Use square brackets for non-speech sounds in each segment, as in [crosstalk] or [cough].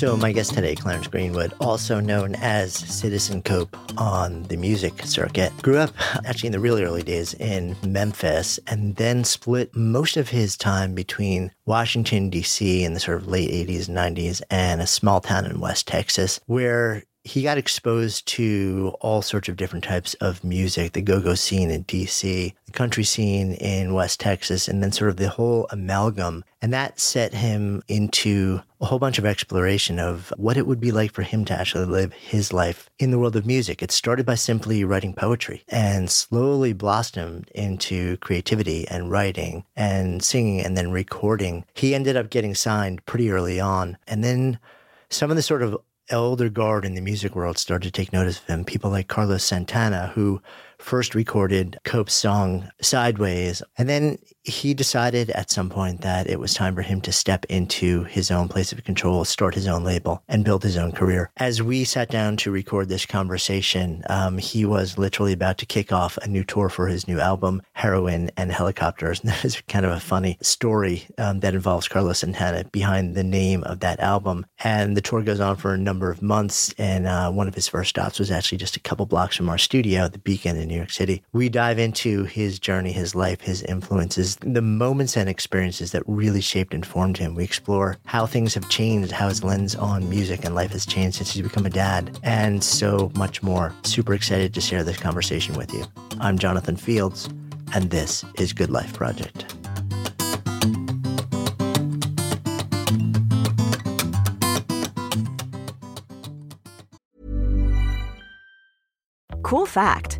So, my guest today, Clarence Greenwood, also known as Citizen Cope on the music circuit, grew up actually in the really early days in Memphis and then split most of his time between Washington, D.C. in the sort of late 80s and 90s and a small town in West Texas where he got exposed to all sorts of different types of music the go go scene in DC, the country scene in West Texas, and then sort of the whole amalgam. And that set him into a whole bunch of exploration of what it would be like for him to actually live his life in the world of music. It started by simply writing poetry and slowly blossomed into creativity and writing and singing and then recording. He ended up getting signed pretty early on. And then some of the sort of elder guard in the music world started to take notice of him. People like Carlos Santana, who first recorded Cope's song Sideways. And then he decided at some point that it was time for him to step into his own place of control, start his own label, and build his own career. As we sat down to record this conversation, um, he was literally about to kick off a new tour for his new album, Heroin and Helicopters. [laughs] And there's kind of a funny story um, that involves Carlos Santana behind the name of that album. And the tour goes on for a number of months. And uh, one of his first stops was actually just a couple blocks from our studio, the Beacon in New York City. We dive into his journey, his life, his influences, the moments and experiences that really shaped and formed him. We explore how things have changed, how his lens on music and life has changed since he's become a dad, and so much more. Super excited to share this conversation with you. I'm Jonathan Fields, and this is Good Life Project. Cool fact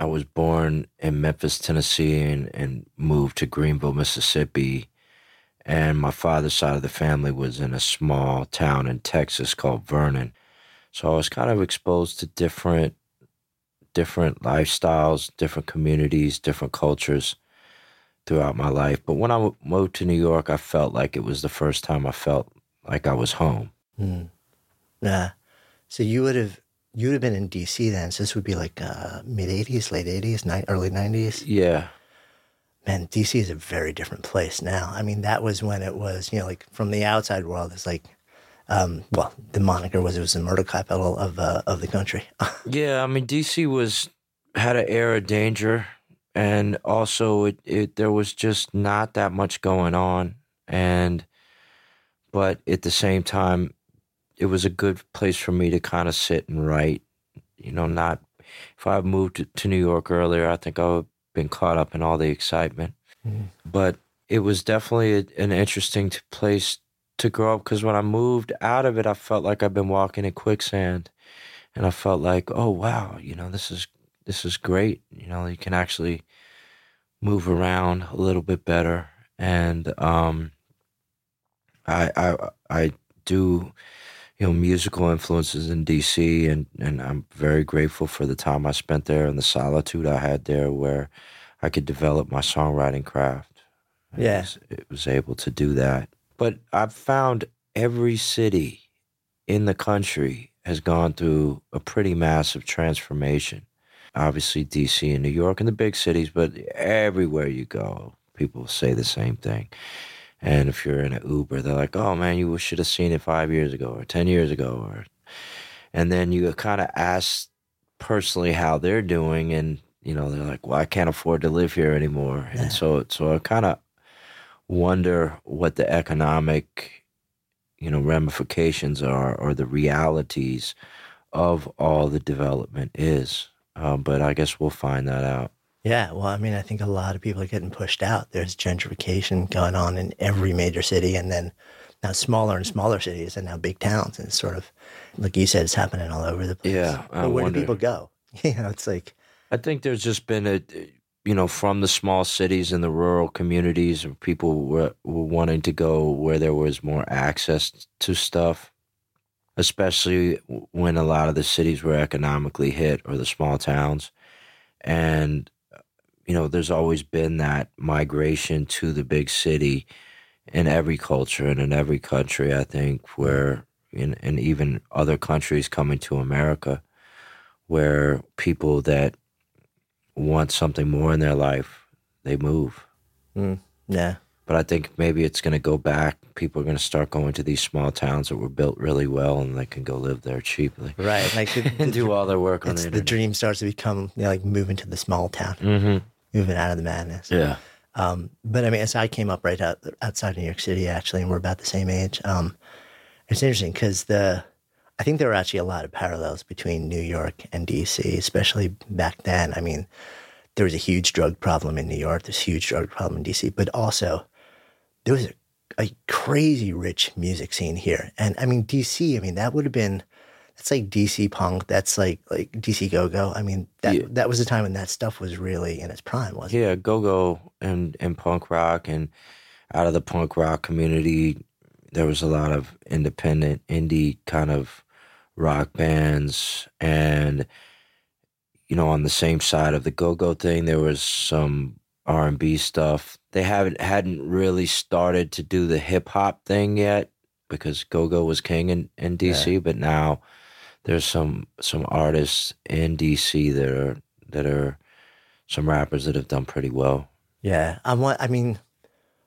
I was born in Memphis, Tennessee, and, and moved to Greenville, Mississippi. And my father's side of the family was in a small town in Texas called Vernon. So I was kind of exposed to different different lifestyles, different communities, different cultures throughout my life. But when I moved to New York, I felt like it was the first time I felt like I was home. Mm. Yeah. So you would have you would have been in DC then. So this would be like uh, mid '80s, late '80s, ni- early '90s. Yeah. Man, DC is a very different place now. I mean, that was when it was, you know, like from the outside world, it's like, um, well, the moniker was it was the murder capital of uh, of the country. [laughs] yeah, I mean, DC was had an air of danger, and also it, it there was just not that much going on, and but at the same time, it was a good place for me to kind of sit and write. You know, not if I moved to, to New York earlier, I think I would have been caught up in all the excitement. Mm. But it was definitely a, an interesting t- place to grow up because when I moved out of it, I felt like I've been walking in quicksand, and I felt like, oh wow, you know, this is this is great. You know, you can actually move around a little bit better, and um, I I I do you know musical influences in DC and and I'm very grateful for the time I spent there and the solitude I had there where I could develop my songwriting craft. Yes, Yeah. was, it was able to do that. But I've found every city in the country has gone through a pretty massive transformation. Obviously, DC and New York and the big cities, but everywhere you go, people say the same thing. And if you're in an Uber, they're like, "Oh man, you should have seen it five years ago or ten years ago," or, and then you kind of ask personally how they're doing, and you know they're like, "Well, I can't afford to live here anymore," Yeah. and so so I kind of wonder what the economic, you know, ramifications are or the realities of all the development is. Um, but I guess we'll find that out. Yeah, well, I mean, I think a lot of people are getting pushed out. There's gentrification going on in every major city, and then now smaller and smaller cities, and now big towns. And it's sort of, like you said, it's happening all over the place. Yeah, I but where wonder- do people go? [laughs] You know, it's like, I think there's just been a, you know, from the small cities and the rural communities, people were, were wanting to go where there was more access to stuff, especially when a lot of the cities were economically hit or the small towns. And, you know, there's always been that migration to the big city in every culture and in every country, I think, where, in, and even other countries coming to America where people that want something more in their life, they move. yeah, But I think maybe it's going to go back. People are going to start going to these small towns that were built really well, and they can go live there cheaply right. Like [laughs] the, and do all their work on the the dream starts to become you know, like moving to the small town, hmm moving out of the madness. Yeah. Um, but I mean, as I came up right out outside New York City, actually, and we're about the same age. Um, it's interesting because the I think there were actually a lot of parallels between New York and DC, especially back then. I mean, there was a huge drug problem in New York. There's a huge drug problem in DC, but also there was a, a crazy rich music scene here. And I mean, DC. I mean, that would have been that's like DC punk. That's like like DC go go. I mean, that Yeah. that was a time when that stuff was really in its prime, wasn't it? Yeah, go go and and punk rock and out of the punk rock community, there was a lot of independent indie kind of rock bands and you know on the same side of the go go thing there was some R and B stuff. They haven't hadn't really started to do the hip hop thing yet because go go was king in, in DC, but now there's some some artists in DC that are that are some rappers that have done pretty well. Yeah, I want. I mean,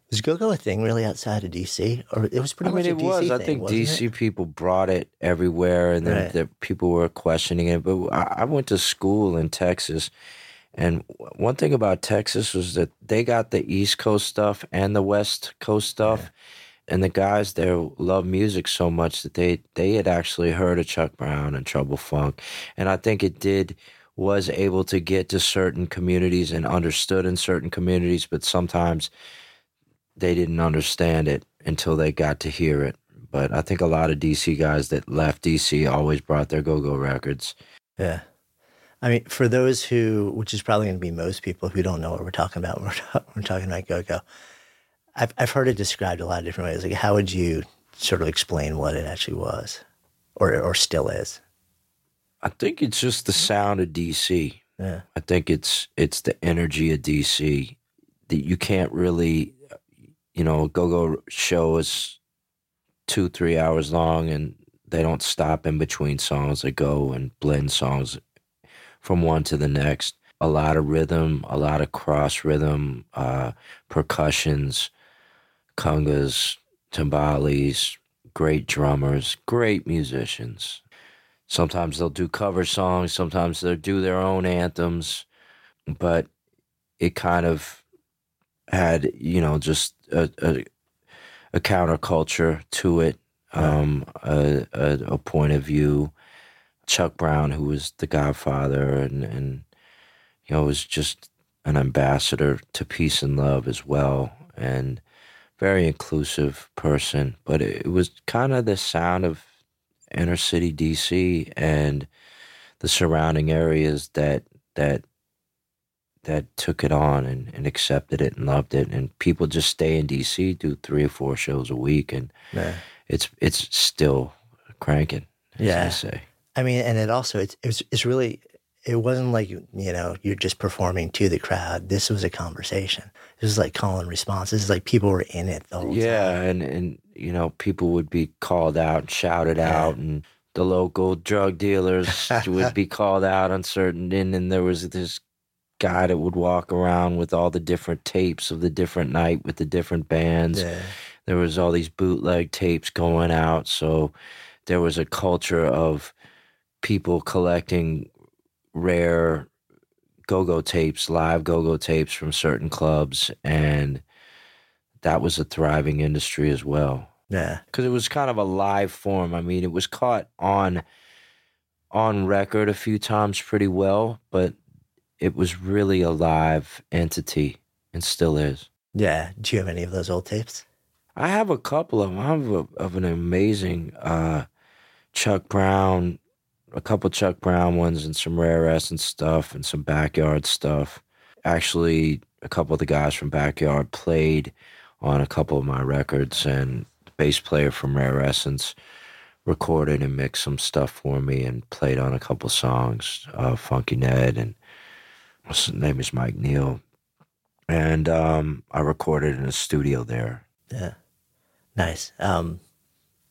was go-go a thing really outside of DC, or it was pretty I much mean, a it DC was. I thing, think wasn't DC it? people brought it everywhere, and then Right. the people were questioning it. But I, I went to school in Texas, and one thing about Texas was that they got the East Coast stuff and the West Coast stuff. And the guys there love music so much that they they had actually heard of Chuck Brown and Trouble Funk, and I think it did was able to get to certain communities and understood in certain communities, but sometimes they didn't understand it until they got to hear it. But I think a lot of DC guys that left DC always brought their go go records. Yeah. I mean, for those who, which is probably going to be most people who don't know what we're talking about, when [laughs] we're, we're talking about go-go. I've I've heard it described a lot of different ways. Like, how would you sort of explain what it actually was, or or still is? I think it's just the sound of DC. Yeah. I think it's it's the energy of DC that you can't really, you know, go go show is two three hours long and they don't stop in between songs. They go and blend songs from one to the next. A lot of rhythm, a lot of cross rhythm, uh, percussions, congas, timbales, great drummers, great musicians. Sometimes they'll do cover songs, sometimes they'll do their own anthems, but it kind of had, you know, just a, a, a counterculture to it, um, a, a, a point of view. Chuck Brown, who was the godfather and, and you know, was just an ambassador to peace and love as well, and very inclusive person. But it, was kind of the sound of inner city DC and the surrounding areas that that that took it on and, and accepted it and loved it. And people just stay in DC, do three or four shows a week, and Yeah. it's it's still cranking. As Yeah. they say. I mean, and it also it's it's, it's really it wasn't like you know you're just performing to the crowd. This was a conversation. This was like call and response. This is like people were in it the whole Yeah, time. and and you know people would be called out, and shouted Yeah. out, and the local drug dealers would be [laughs] called out on certain and then there was this guy that would walk around with all the different tapes of the different night with the different bands Yeah. there was all these bootleg tapes going out so there was a culture of people collecting rare go-go tapes live go-go tapes from certain clubs and that was a thriving industry as well Yeah. because it was kind of a live form. I mean, it was caught on on record a few times pretty well, but it was really a live entity and still is. Yeah. Do you have any of those old tapes? I have a couple of them. I have a, of an amazing uh, Chuck Brown, a couple Chuck Brown ones, and some Rare Essence stuff, and some Backyard stuff. Actually, a couple of the guys from Backyard played on a couple of my records, and the bass player from Rare Essence recorded and mixed some stuff for me and played on a couple songs. Uh, Funky Ned and his name is Mike Neal, and um, I recorded in a studio there. Yeah. Nice. Um,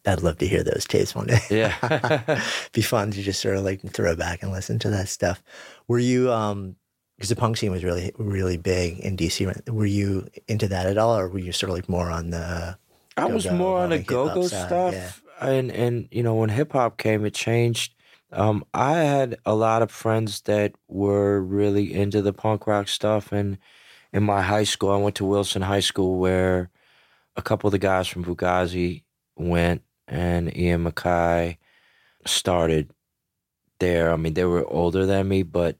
I'd love to hear those tapes one day. Yeah. [laughs] Be fun to just sort of like throw back and listen to that stuff. Were you, um, because the punk scene was really, really big in DC. Were you into that at all, or were you sort of like more on the? I was more on the go-go side, stuff, yeah. and and you know when hip hop came, it changed. Um, I had a lot of friends that were really into the punk rock stuff, and in my high school, I went to Wilson High School, where a couple of the guys from Fugazi went, and Ian MacKaye started there. I mean, they were older than me, but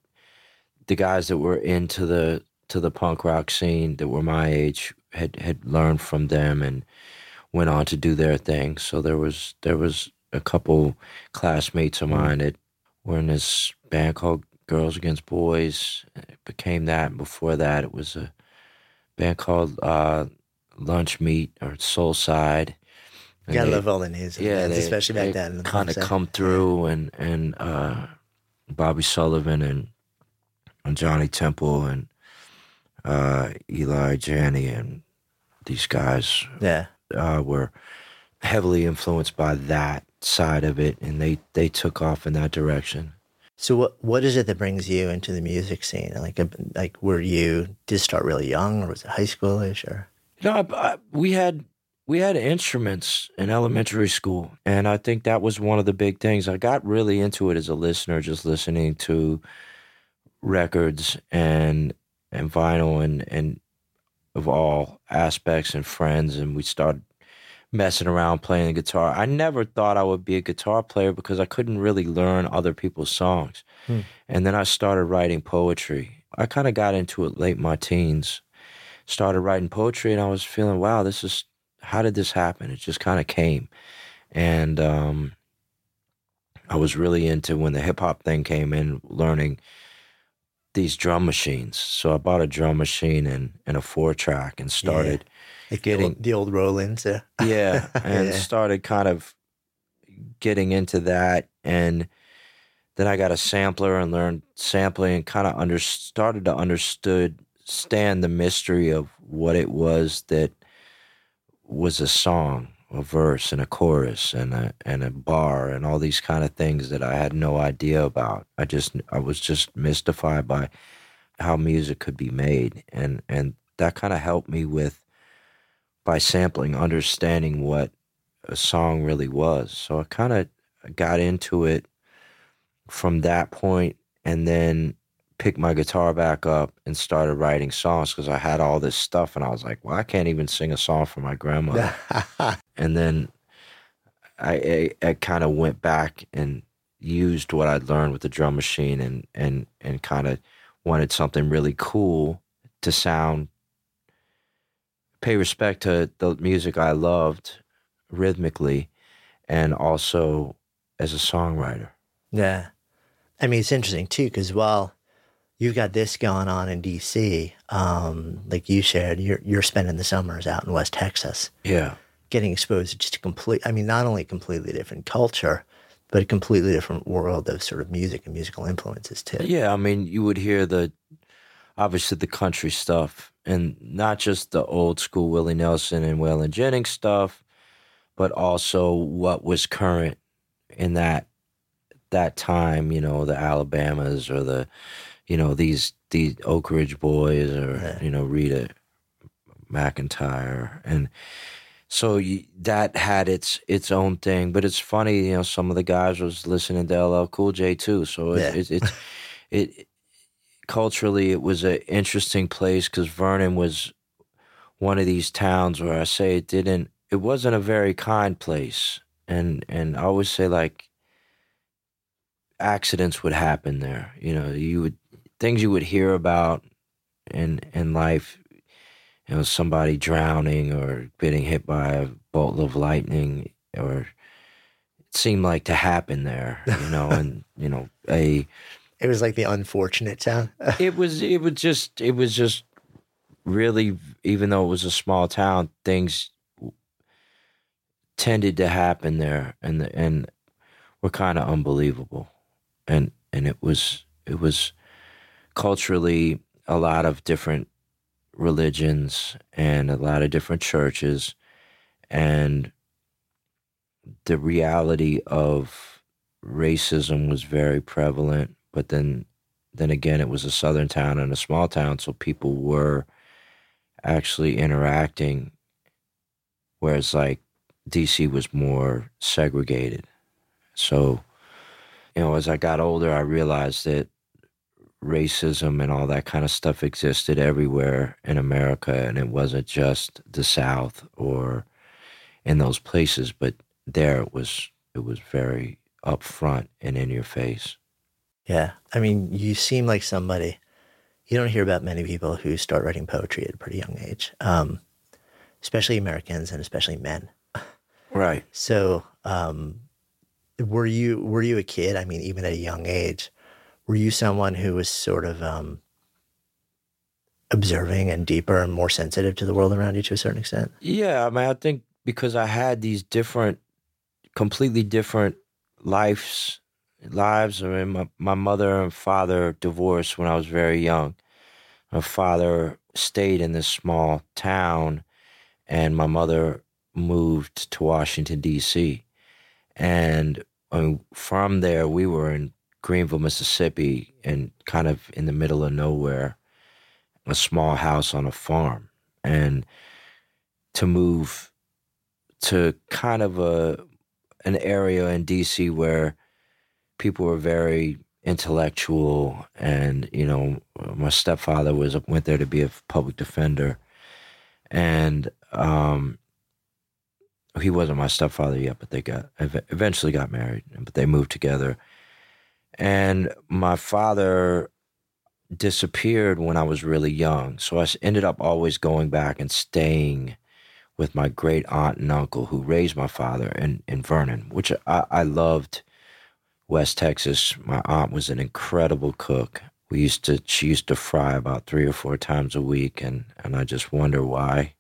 the guys that were into the to the punk rock scene that were my age had had learned from them and went on to do their thing. So there was there was a couple classmates of mine that were in this band called Girls Against Boys. It became that. And before that, it was a band called uh, Lunch Meat or Soul Side. And Gotta they- love all the names, yeah, bands, they, especially back then. the kind of come through, and and uh, Bobby Sullivan and and Johnny Temple and uh, Eli Janney and these guys Yeah. uh, were heavily influenced by that side of it, and they they took off in that direction. So what what is it that brings you into the music scene? Like uh, like were you did start really young, or was it high schoolish, or? No, I, I, we had we had instruments in elementary school, and I think that was one of the big things. I got really into it as a listener, just listening to records and and vinyl and and of all aspects and friends, and we started messing around playing the guitar. I never thought I would be a guitar player because I couldn't really learn other people's songs. Hmm. And then I started writing poetry. I kind of got into it late in my teens. Started writing poetry and I was feeling, wow, this is how did this happen? It just kind of came. And um I was really into when the hip hop thing came in, learning these drum machines. So I bought a drum machine and, and a four track and started Like Getting- the old, the old Rolands. Uh, [laughs] yeah and Yeah. started kind of getting into that and then i got a sampler and learned sampling and kind of under started to understood stand the mystery of what it was that was a song a verse and a chorus and a and a bar and all these kind of things that i had no idea about i just i was just mystified by how music could be made and and that kind of helped me with by sampling, understanding what a song really was. So I kind of got into it from that point and then picked my guitar back up and started writing songs because I had all this stuff and I was like, well, I can't even sing a song for my grandmother. [laughs] and then I, I, I kind of went back and used what I'd learned with the drum machine and, and, and kind of wanted something really cool to sound pay respect to the music I loved rhythmically and also as a songwriter. yeah. I mean, it's interesting too because while you've got this going on in DC, um, like you shared, you're you're spending the summers out in West Texas, Yeah. getting exposed to just a complete. I mean, not only a completely different culture, but a completely different world of sort of music and musical influences too. Yeah, I mean, you would hear the obviously the country stuff and not just the old school Willie Nelson and Waylon Jennings stuff, but also what was current in that that time, you know, the Alabamas or the, you know, these these Oak Ridge Boys or Yeah. you know Reba McEntire, and so you, that had its its own thing. But it's funny, you know, some of the guys was listening to LL Cool J too. So it, Yeah. it, it's it culturally it was an interesting place because Vernon was one of these towns where I say it didn't it wasn't a very kind place and and I always say like accidents would happen there you know you would things you would hear about in in life you know somebody drowning or getting hit by a bolt of lightning or it seemed like to happen there you know [laughs] and you know a It was like the unfortunate town. [laughs] it was it was just it was just really even though it was a small town things tended to happen there and the, and were kind of unbelievable and and it was it was culturally a lot of different religions and a lot of different churches and the reality of racism was very prevalent but then then again it was a southern town and a small town so people were actually interacting whereas like DC was more segregated. So you know as I got older I realized that racism and all that kind of stuff existed everywhere in America and it wasn't just the south or in those places but there it was it was very upfront and in your face Yeah. I mean, you seem like somebody, you don't hear about many people who start writing poetry at a pretty young age, um, especially Americans and especially men. right So, um, were you were you a kid? I mean, even at a young age, were you someone who was sort of um, observing and deeper and more sensitive to the world around you to a certain extent? Yeah, I mean, I think because I had these different, completely different lives, lives. I mean, my, my mother and father divorced when I was very young. My father stayed in this small town, and my mother moved to Washington D.C. And I mean, from there, we were in Greenville, Mississippi, and kind of in the middle of nowhere, a small house on a farm, and to move to kind of a an area in DC where people were very intellectual and you know my stepfather was went there to be a public defender. And um he wasn't my stepfather yet but they got eventually got married but they moved together and my father disappeared when I was really young so I ended up always going back and staying with my great aunt and uncle who raised my father in, in Vernon, which I, I loved West Texas. My aunt was an incredible cook. We used to she used to fry about three or four times a week and, and I just wonder why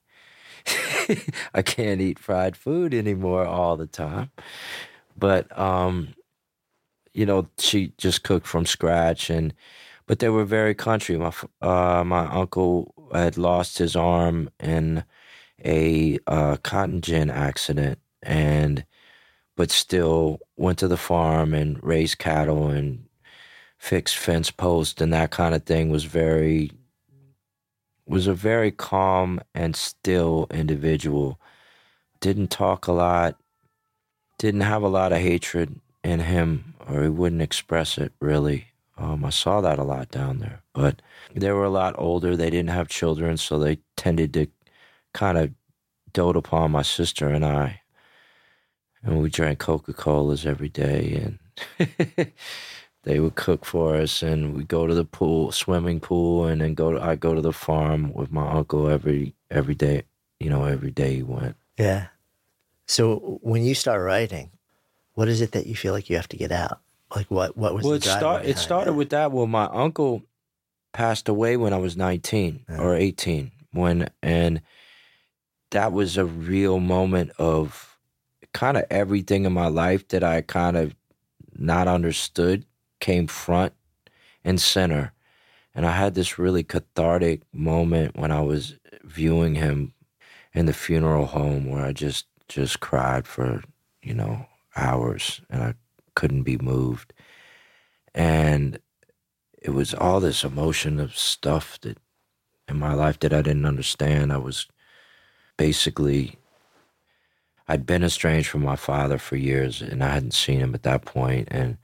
[laughs] I can't eat fried food anymore all the time. But um you know, she just cooked from scratch and but they were very country. My uh, my uncle had lost his arm in a uh, cotton gin accident and but still went to the farm and raised cattle and fixed fence posts and that kind of thing was very was a very calm and still individual didn't talk a lot didn't have a lot of hatred in him or he wouldn't express it really um, i saw that a lot down there but they were a lot older they didn't have children so they tended to kind of dote upon my sister and I. And we drank Coca Colas every day, and [laughs] they would cook for us, and we go to the pool, swimming pool, and then go. To, I go to the farm with my uncle every every day. You know, every day he went. Yeah. So when you start writing, what is it that you feel like you have to get out? Like what? What was Well, it start it started with that. Well, my uncle passed away when I was nineteen Yeah. or eighteen. When and that was a real moment of kind of everything in my life that I kind of not understood came front and center. And I had this really cathartic moment when I was viewing him in the funeral home where I just just cried for, you know, hours and I couldn't be moved. And it was all this emotion of stuff that in my life that I didn't understand. I was basically I'd been estranged from my father for years and I hadn't seen him at that point. and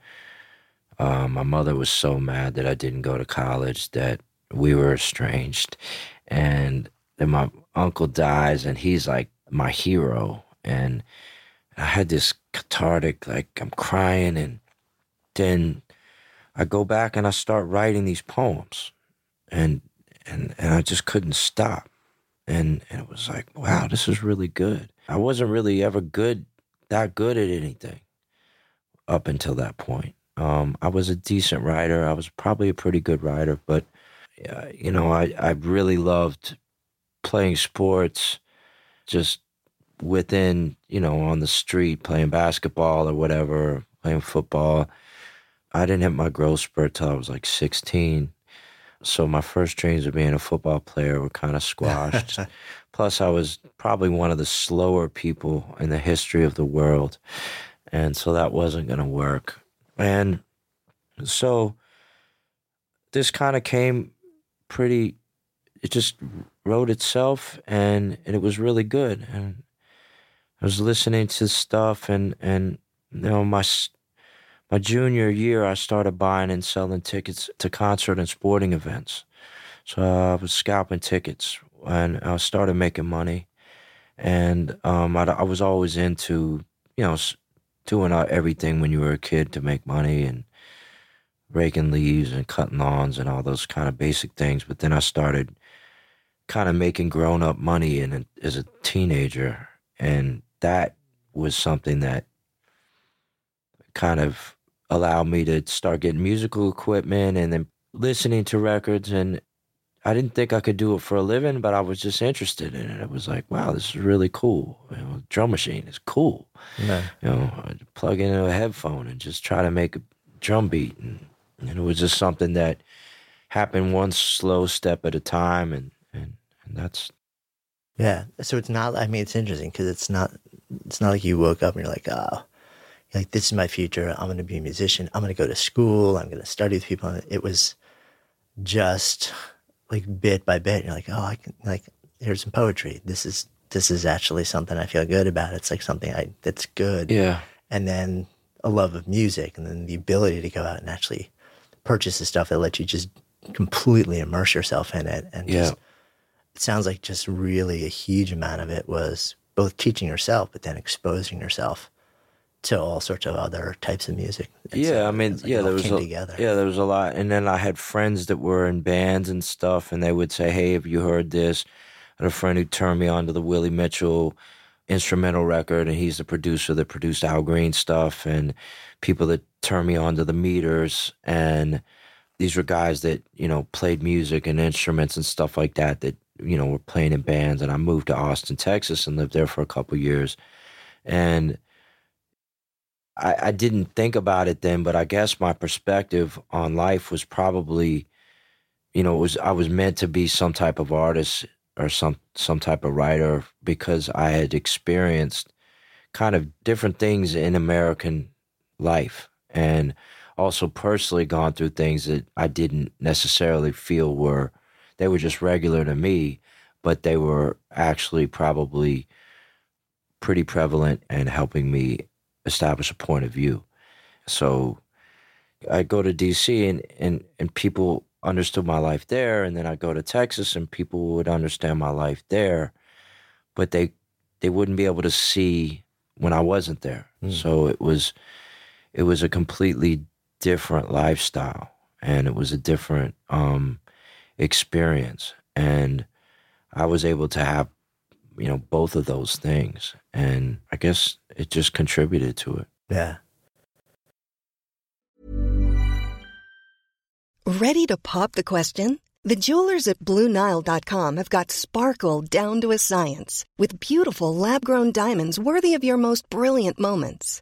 uh, my mother was so mad that I didn't go to college that we were estranged and then my uncle dies and he's like my hero and I had this cathartic like I'm crying and then I go back and I start writing these poems and and and I just couldn't stop. And, and it was like, wow, this is really good. I wasn't really ever good that good at anything up until that point. Um, I was a decent writer. I was probably a pretty good writer, but uh, you know, I, I really loved playing sports, just within, you know, on the street, playing basketball or whatever, playing football. I didn't hit my growth spurt till I was like 16. So my first dreams of being a football player were kind of squashed. [laughs] Plus, I was probably one of the slower people in the history of the world. And so that wasn't going to work. And so this kind of came pretty, it just wrote itself and, and it was really good. And I was listening to stuff and, and, you know, my, my junior year, I started buying and selling tickets to concert and sporting events. So I was scalping tickets and I started making money. And um, I, I, was always into, you know, doing everything when you were a kid to make money and raking leaves and cutting lawns and all those kind of basic things. But then I started kind of making grown up money and as a teenager. And that was something that kind of allowed me to start getting musical equipment and then listening to records and I didn't think I could do it for a living, but I was just interested in it. It was like, wow, this is really cool. You know, drum machine is cool. Yeah. You know, I'd plug in a headphone and just try to make a drum beat, and, and, it was just something that happened one slow step at a time, and and and that's. Yeah, so it's not. I mean, it's interesting because it's not. It's not like you woke up and you're like, oh, like this is my future. I'm going to be a musician. I'm going to go to school. I'm going to study with people. It was just like bit by bit. You're like, oh, I can like here's some poetry. This is this is actually something I feel good about. It's like something I that's good. Yeah. And then a love of music, and then the ability to go out and actually purchase the stuff that lets you just completely immerse yourself in it. And just, yeah. it sounds like just really a huge amount of it was both teaching yourself, but then exposing yourself to all sorts of other types of music. yeah, I mean, like yeah, there was a, together. yeah, there was a lot, and then I had friends that were in bands and stuff, and they would say, "Hey, have you heard this?" I had a friend who turned me on to the Willie Mitchell instrumental record, and he's the producer that produced Al Green stuff, and people that turned me on to the Meters, and these were guys that you know played music and instruments and stuff like that that you know were playing in bands, and I moved to Austin, Texas, and lived there for a couple years, and I, I didn't think about it then, but I guess my perspective on life was probably, you know, it was I was meant to be some type of artist or some some type of writer because I had experienced kind of different things in American life and also personally gone through things that I didn't necessarily feel were they were just regular to me, but they were actually probably pretty prevalent and helping me establish a point of view. So I go to DC and, and, and people understood my life there. And then I go to Texas and people would understand my life there, but they, they wouldn't be able to see when I wasn't there. Mm. So it was, it was a completely different lifestyle and it was a different, um, experience. And I was able to have you know, both of those things. And I guess it just contributed to it. Yeah. Ready to pop the question? The jewelers at Bluenile.com have got sparkle down to a science with beautiful lab grown diamonds worthy of your most brilliant moments.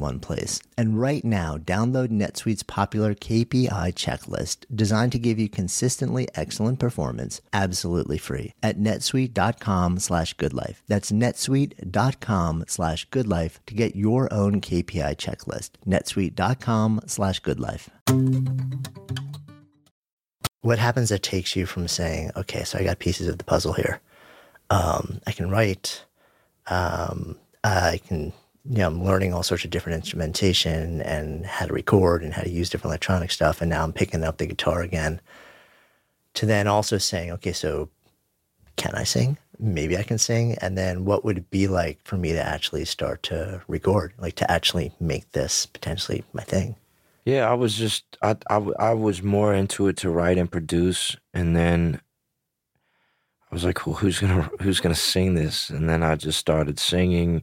one place. And right now, download NetSuite's popular KPI checklist designed to give you consistently excellent performance absolutely free at netsuite.com slash goodlife. That's netsuite.com slash goodlife to get your own KPI checklist. netsuite.com slash goodlife. What happens that takes you from saying, okay, so I got pieces of the puzzle here. Um, I can write, um, I can you know, I'm learning all sorts of different instrumentation and how to record and how to use different electronic stuff. And now I'm picking up the guitar again. To then also saying, okay, so can I sing? Maybe I can sing. And then what would it be like for me to actually start to record, like to actually make this potentially my thing? Yeah, I was just I, I I was more into it to write and produce, and then I was like, well, who's gonna who's gonna sing this? And then I just started singing,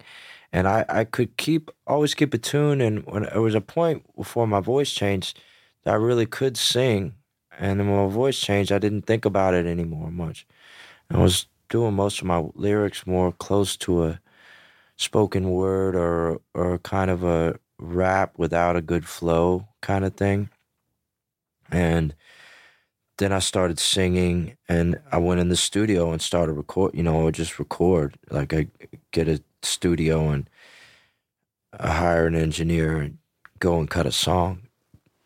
and I I could keep always keep a tune. And when there was a point before my voice changed, that I really could sing, and then when my voice changed, I didn't think about it anymore much. I was doing most of my lyrics more close to a spoken word or or kind of a rap without a good flow kind of thing. And then I started singing and I went in the studio and started record, you know, just record. Like I get a studio and I hire an engineer and go and cut a song.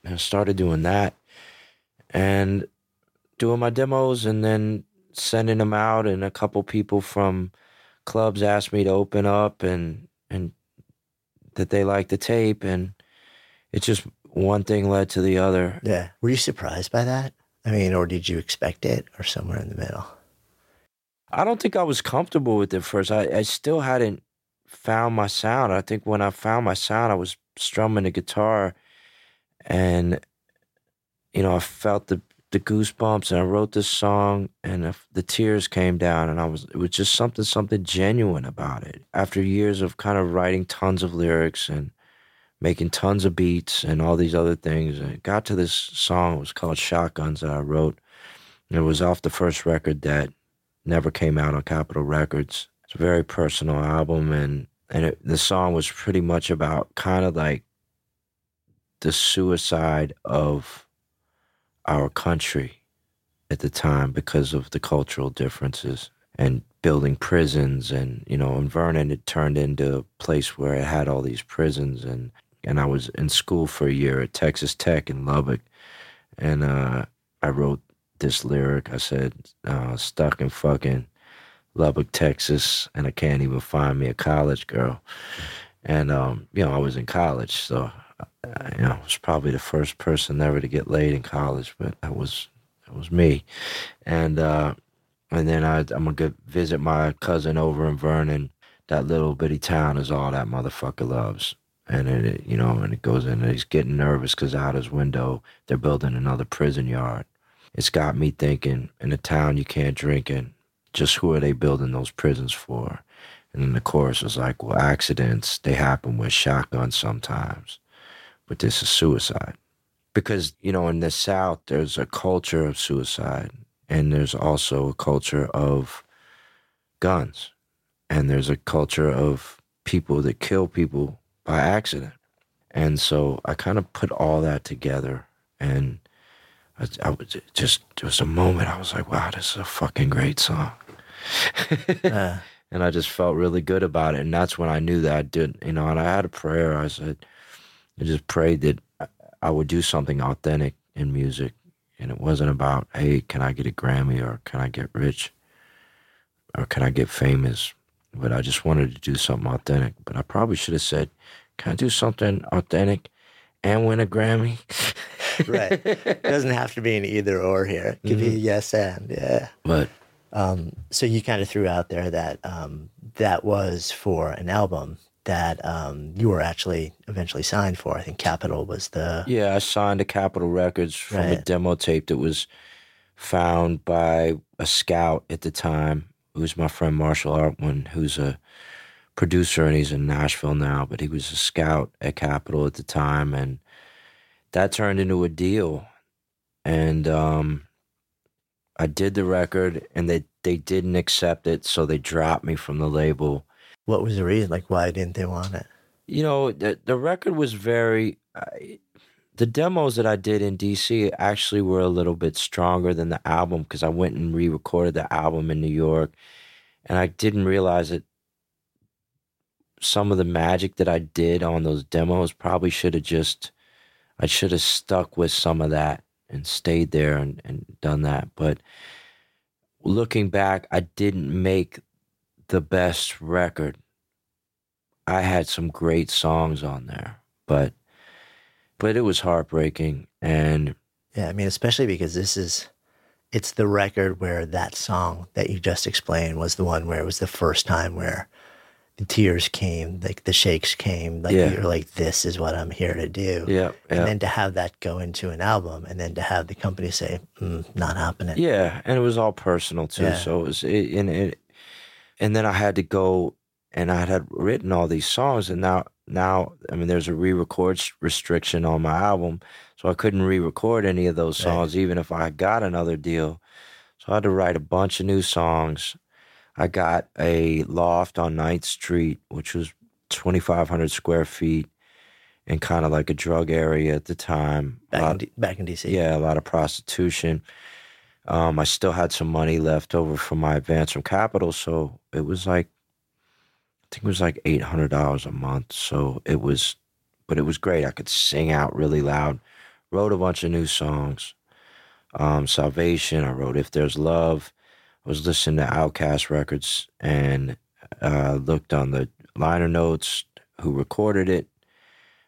And I started doing that and doing my demos and then sending them out and a couple people from clubs asked me to open up and and that they liked the tape and it just one thing led to the other. Yeah. Were you surprised by that? I mean, or did you expect it or somewhere in the middle? I don't think I was comfortable with it first. I, I still hadn't found my sound. I think when I found my sound, I was strumming the guitar and, you know, I felt the, the goosebumps and I wrote this song and the tears came down and I was, it was just something, something genuine about it. After years of kind of writing tons of lyrics and making tons of beats and all these other things. And got to this song, it was called Shotguns that I wrote. It was off the first record that never came out on Capitol Records. Very personal album and and it, the song was pretty much about kind of like the suicide of our country at the time because of the cultural differences and building prisons and you know in Vernon it turned into a place where it had all these prisons and and I was in school for a year at Texas Tech in Lubbock and uh, I wrote this lyric. I said uh, stuck in fucking Lubbock Texas and I can't even find me a college girl and um, you know I was in college so uh, you know I was probably the first person ever to get laid in college but that was that was me and uh, and then I, I'm gonna go visit my cousin over in Vernon. That little bitty town is all that motherfucker loves. And it, you know, and it goes in, and he's getting nervous because out his window they're building another prison yard. It's got me thinking, in a town you can't drink in, just who are they building those prisons for? And then the chorus was like, well, accidents, they happen with shotguns sometimes, but this is suicide. Because, you know, in the South, there's a culture of suicide and there's also a culture of guns and there's a culture of people that kill people by accident and so i kind of put all that together and I, I was just there was a moment i was like wow this is a fucking great song [laughs] and i just felt really good about it and that's when i knew that i did you know and i had a prayer i said i just prayed that i would do something authentic in music and it wasn't about, hey, can I get a Grammy or can I get rich or can I get famous? But I just wanted to do something authentic. But I probably should have said, can I do something authentic and win a Grammy? right. It [laughs] doesn't have to be an either or here. It could mm-hmm. be yes and, yeah. But um, so you kind of threw out there that um, that was for an album that um, you were actually eventually signed for. I think Capitol was the yeah. I signed to Capitol Records from right. a demo tape that was found by a scout at the time. who's my friend Marshall Artman, who's a producer and he's in Nashville now. But he was a scout at Capitol at the time, and that turned into a deal. And um, I did the record, and they they didn't accept it, so they dropped me from the label what was the reason? Like, why didn't they want it? You know, the the record was very. Uh, the demos that I did in DC actually were a little bit stronger than the album because I went and re-recorded the album in New York, and I didn't realize that some of the magic that I did on those demos probably should have just I should have stuck with some of that and stayed there and, and done that. But looking back, I didn't make the best record. I had some great songs on there, but but it was heartbreaking and yeah, I mean especially because this is it's the record where that song that you just explained was the one where it was the first time where the tears came, like the shakes came, like yeah. you're like, this is what I'm here to do. Yeah, And then to have that go into an album and then to have the company say, mm, not happening. Yeah. And it was all personal too. Yeah. So it was, it, and it, and then I had to go and I had written all these songs and now now I mean there's a re-record restriction on my album so I couldn't re-record any of those songs right. even if I got another deal so I had to write a bunch of new songs I got a loft on 9th Street which was 2500 square feet and kind of like a drug area at the time back, lot, in, D- back in DC yeah a lot of prostitution um, I still had some money left over from my advance from Capitol. so it was like I think it was like eight hundred dollars a month. So it was, but it was great. I could sing out really loud. Wrote a bunch of new songs. Um, Salvation. I wrote If There's Love. Was listening to OutKast records and uh, looked on the liner notes who recorded it,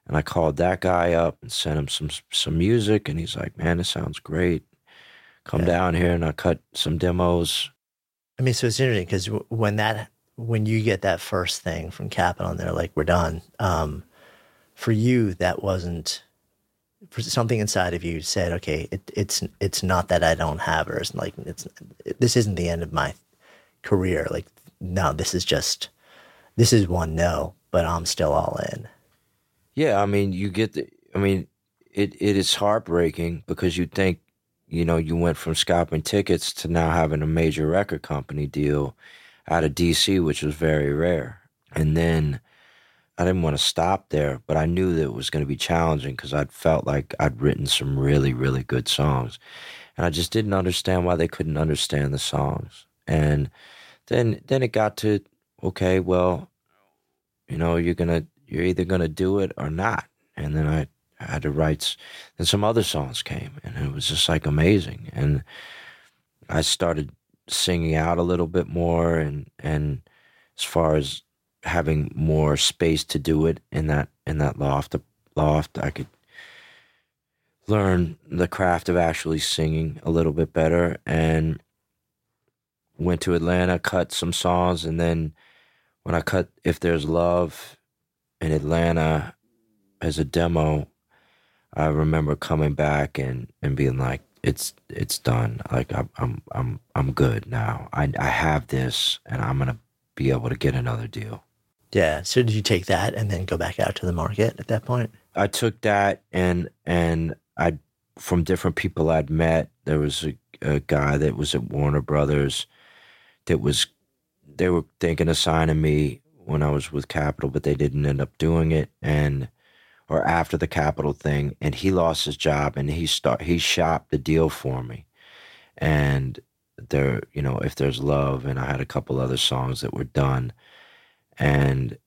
and I called that guy up and sent him some some music, and he's like, "Man, this sounds great." come yeah. down here and I'll cut some demos. I mean, so it's interesting because when that when you get that first thing from Capitol and they're like, "We're done," um, for you that wasn't something inside of you said, "Okay, it, it's it's not that I don't have her. It's like it's it, this isn't the end of my career. Like, no, this is just this is one no, but I'm still all in." Yeah, I mean, you get the. I mean, it it is heartbreaking because you think, you know, you went from scalping tickets to now having a major record company deal out of DC, which was very rare. And then I didn't want to stop there, but I knew that it was going to be challenging because I'd felt like I'd written some really, really good songs. And I just didn't understand why they couldn't understand the songs. And then then it got to, okay, well, you know, you're gonna you're either gonna do it or not. And then I, I had to write then some other songs came and it was just like amazing. And I started singing out a little bit more and and as far as having more space to do it in that in that loft loft I could learn the craft of actually singing a little bit better and went to Atlanta cut some songs and then when I cut if there's love in Atlanta as a demo I remember coming back and and being like it's it's done. Like I'm I'm I'm I'm good now. I I have this, and I'm gonna be able to get another deal. Yeah. So did you take that and then go back out to the market at that point? I took that and and I from different people I'd met. There was a, a guy that was at Warner Brothers that was they were thinking of signing me when I was with Capitol, but they didn't end up doing it. And or after the Capitol thing, and he lost his job, and he start he shopped the deal for me, and there, you know, if there's love, and I had a couple other songs that were done, and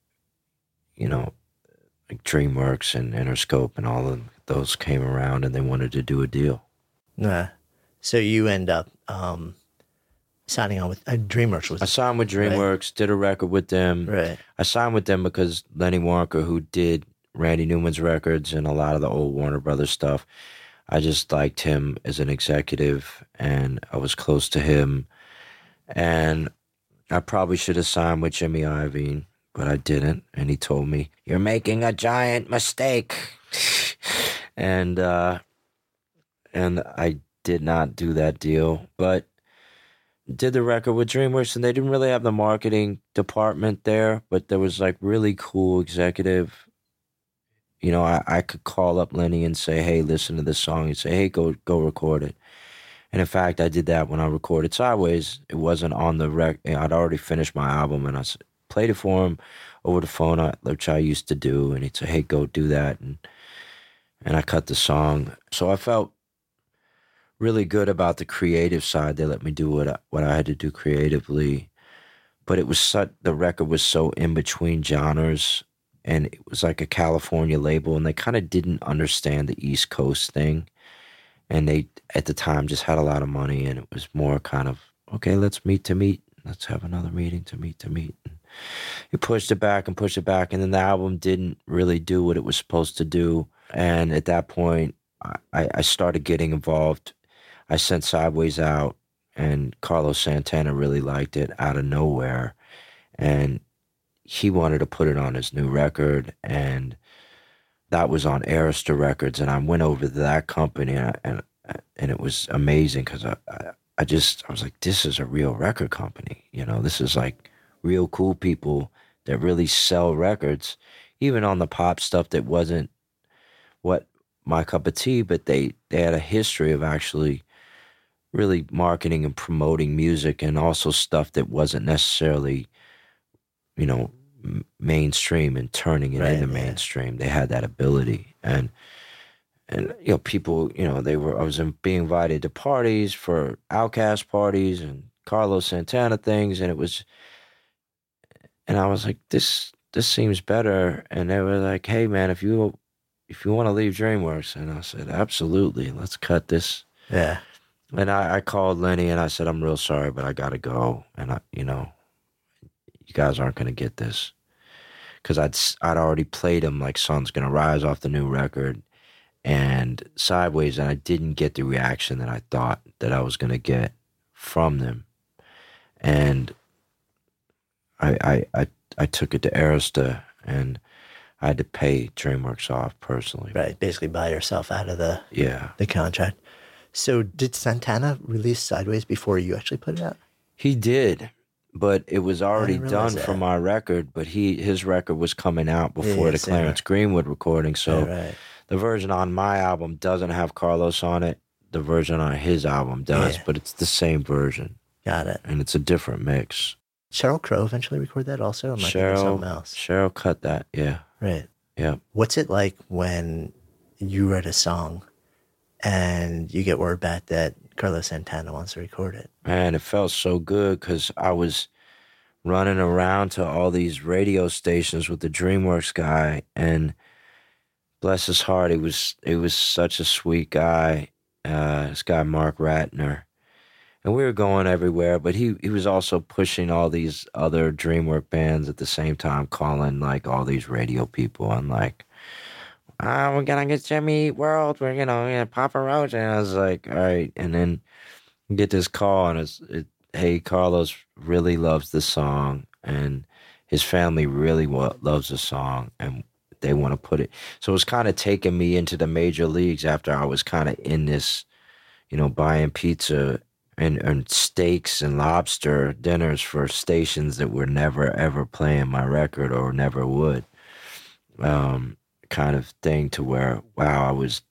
you know, like DreamWorks and Interscope and all of those came around, and they wanted to do a deal. Yeah. So you end up um, signing on with uh, DreamWorks. Was I signed with DreamWorks, right? did a record with them. Right. I signed with them because Lenny Waronker, who did Randy Newman's records and a lot of the old Warner Brothers stuff. I just liked him as an executive and I was close to him. And I probably should have signed with Jimmy Iovine, but I didn't. And he told me, You're making a giant mistake. [sighs] and uh and I did not do that deal. But did the record with DreamWorks and they didn't really have the marketing department there, but there was like really cool executive you know, I, I could call up Lenny and say, "Hey, listen to this song," and say, "Hey, go go record it." And in fact, I did that when I recorded Sideways. It wasn't on the rec. I'd already finished my album, and I played it for him over the phone, uh, which I used to do. And he'd say, "Hey, go do that," and and I cut the song. So I felt really good about the creative side. They let me do what I, what I had to do creatively, but it was such the record was so in between genres and it was like a California label, and they kind of didn't understand the East Coast thing. And they, at the time, just had a lot of money, and it was more kind of, okay, let's meet to meet. Let's have another meeting to meet to meet. And it pushed it back and pushed it back. And then the album didn't really do what it was supposed to do. And at that point, I, I started getting involved. I sent Sideways out, and Carlos Santana really liked it out of nowhere. And he wanted to put it on his new record and that was on Arista Records and I went over to that company and and, and it was amazing cuz I, I I just I was like this is a real record company you know? This is like real cool people that really sell records even on the pop stuff that wasn't what my cup of tea but they they had a history of actually really marketing and promoting music and also stuff that wasn't necessarily you know mainstream and turning it right, into yeah. mainstream. They had that ability, and and you know people, you know they were. I was in, being invited to parties for OutKast parties and Carlos Santana things, and it was, and I was like, this this seems better, and they were like, hey man, if you if you want to leave DreamWorks, and I said, absolutely, let's cut this. Yeah. And I, I called Lenny and I said, I'm real sorry, but I got to go. And I, you know, you guys aren't going to get this because I'd I'd already played them like "Sun's Gonna Rise" off the new record and "Sideways," and I didn't get the reaction that I thought that I was going to get from them, and I I I, I took it to Arista and. I had to pay DreamWorks off personally. Right, basically buy yourself out of the yeah the contract. So did Santana release Sideways before you actually put it out? He did, but it was already done realize for that. my record. But he his record was coming out before yeah, the Clarence Greenwood recording, so right, right. the version on my album doesn't have Carlos on it. The version on his album does, Yeah. but it's the same version, Got it. and it's a different mix. Sheryl Crow eventually record that also? Or am I thinking Sheryl, something else? Sheryl cut that. Yeah, Right. yeah. What's it like when you write a song and you get word back that Carlos Santana wants to record it? Man, it felt so good because I was running around to all these radio stations with the DreamWorks guy, and bless his heart, he was he was such a sweet guy. Uh, this guy Mark Ratner, and we were going everywhere. But he he was also pushing all these other DreamWorks bands at the same time, calling like all these radio people and like. Ah, we're gonna get Jimmy Eat World. We're you know, yeah, Papa Roach, and I was like, all right. And then get this call and it's it, hey carlos really loves the song and his family really wa- loves the song and they want to put it so it's kind of taking me into the major leagues after i was kind of in this you know buying pizza and, and steaks and lobster dinners for stations that were never ever playing my record or never would um kind of thing to where wow i was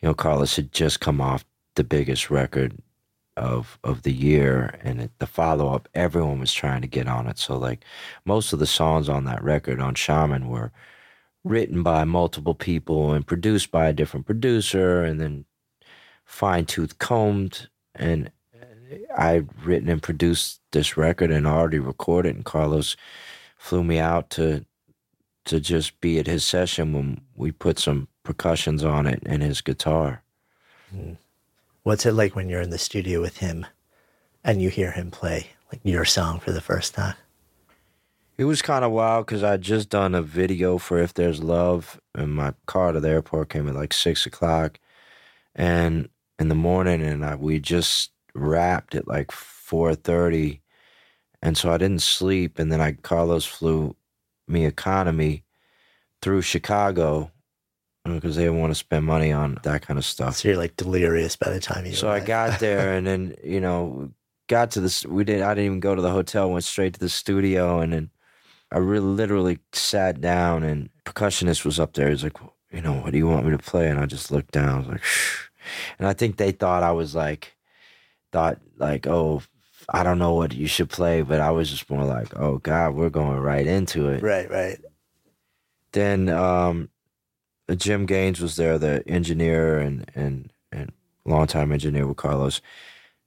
you know carlos had just come off the biggest record of of the year and it, the follow up everyone was trying to get on it. So like most of the songs on that record on shaman were written by multiple people and produced by a different producer and then fine tooth combed. And I'd written and produced this record and already recorded and Carlos flew me out to to just be at his session when we put some percussions on it and his guitar. Mm. What's it like when you're in the studio with him and you hear him play like your song for the first time? It was kind of wild because I'd just done a video for If There's Love, and my car to the airport came at like six o'clock, and in the morning, and I, we just wrapped at like four thirty, and so I didn't sleep, and then I Carlos flew me economy through Chicago because they didn't want to spend money on that kind of stuff. So you're like delirious by the time you So I got [laughs] there, and then you know, got to this. We did. I didn't even go to the hotel. Went straight to the studio, and then I really literally sat down, and percussionist was up there. He's like, you know, what do you want me to play? And I just looked down. I was like, Shh. and I think they thought I was like, thought like, oh, I don't know what you should play, but I was just more like, oh God, we're going right into it right, right. then um, Jim Gaines was there, the engineer and and and longtime engineer with Carlos.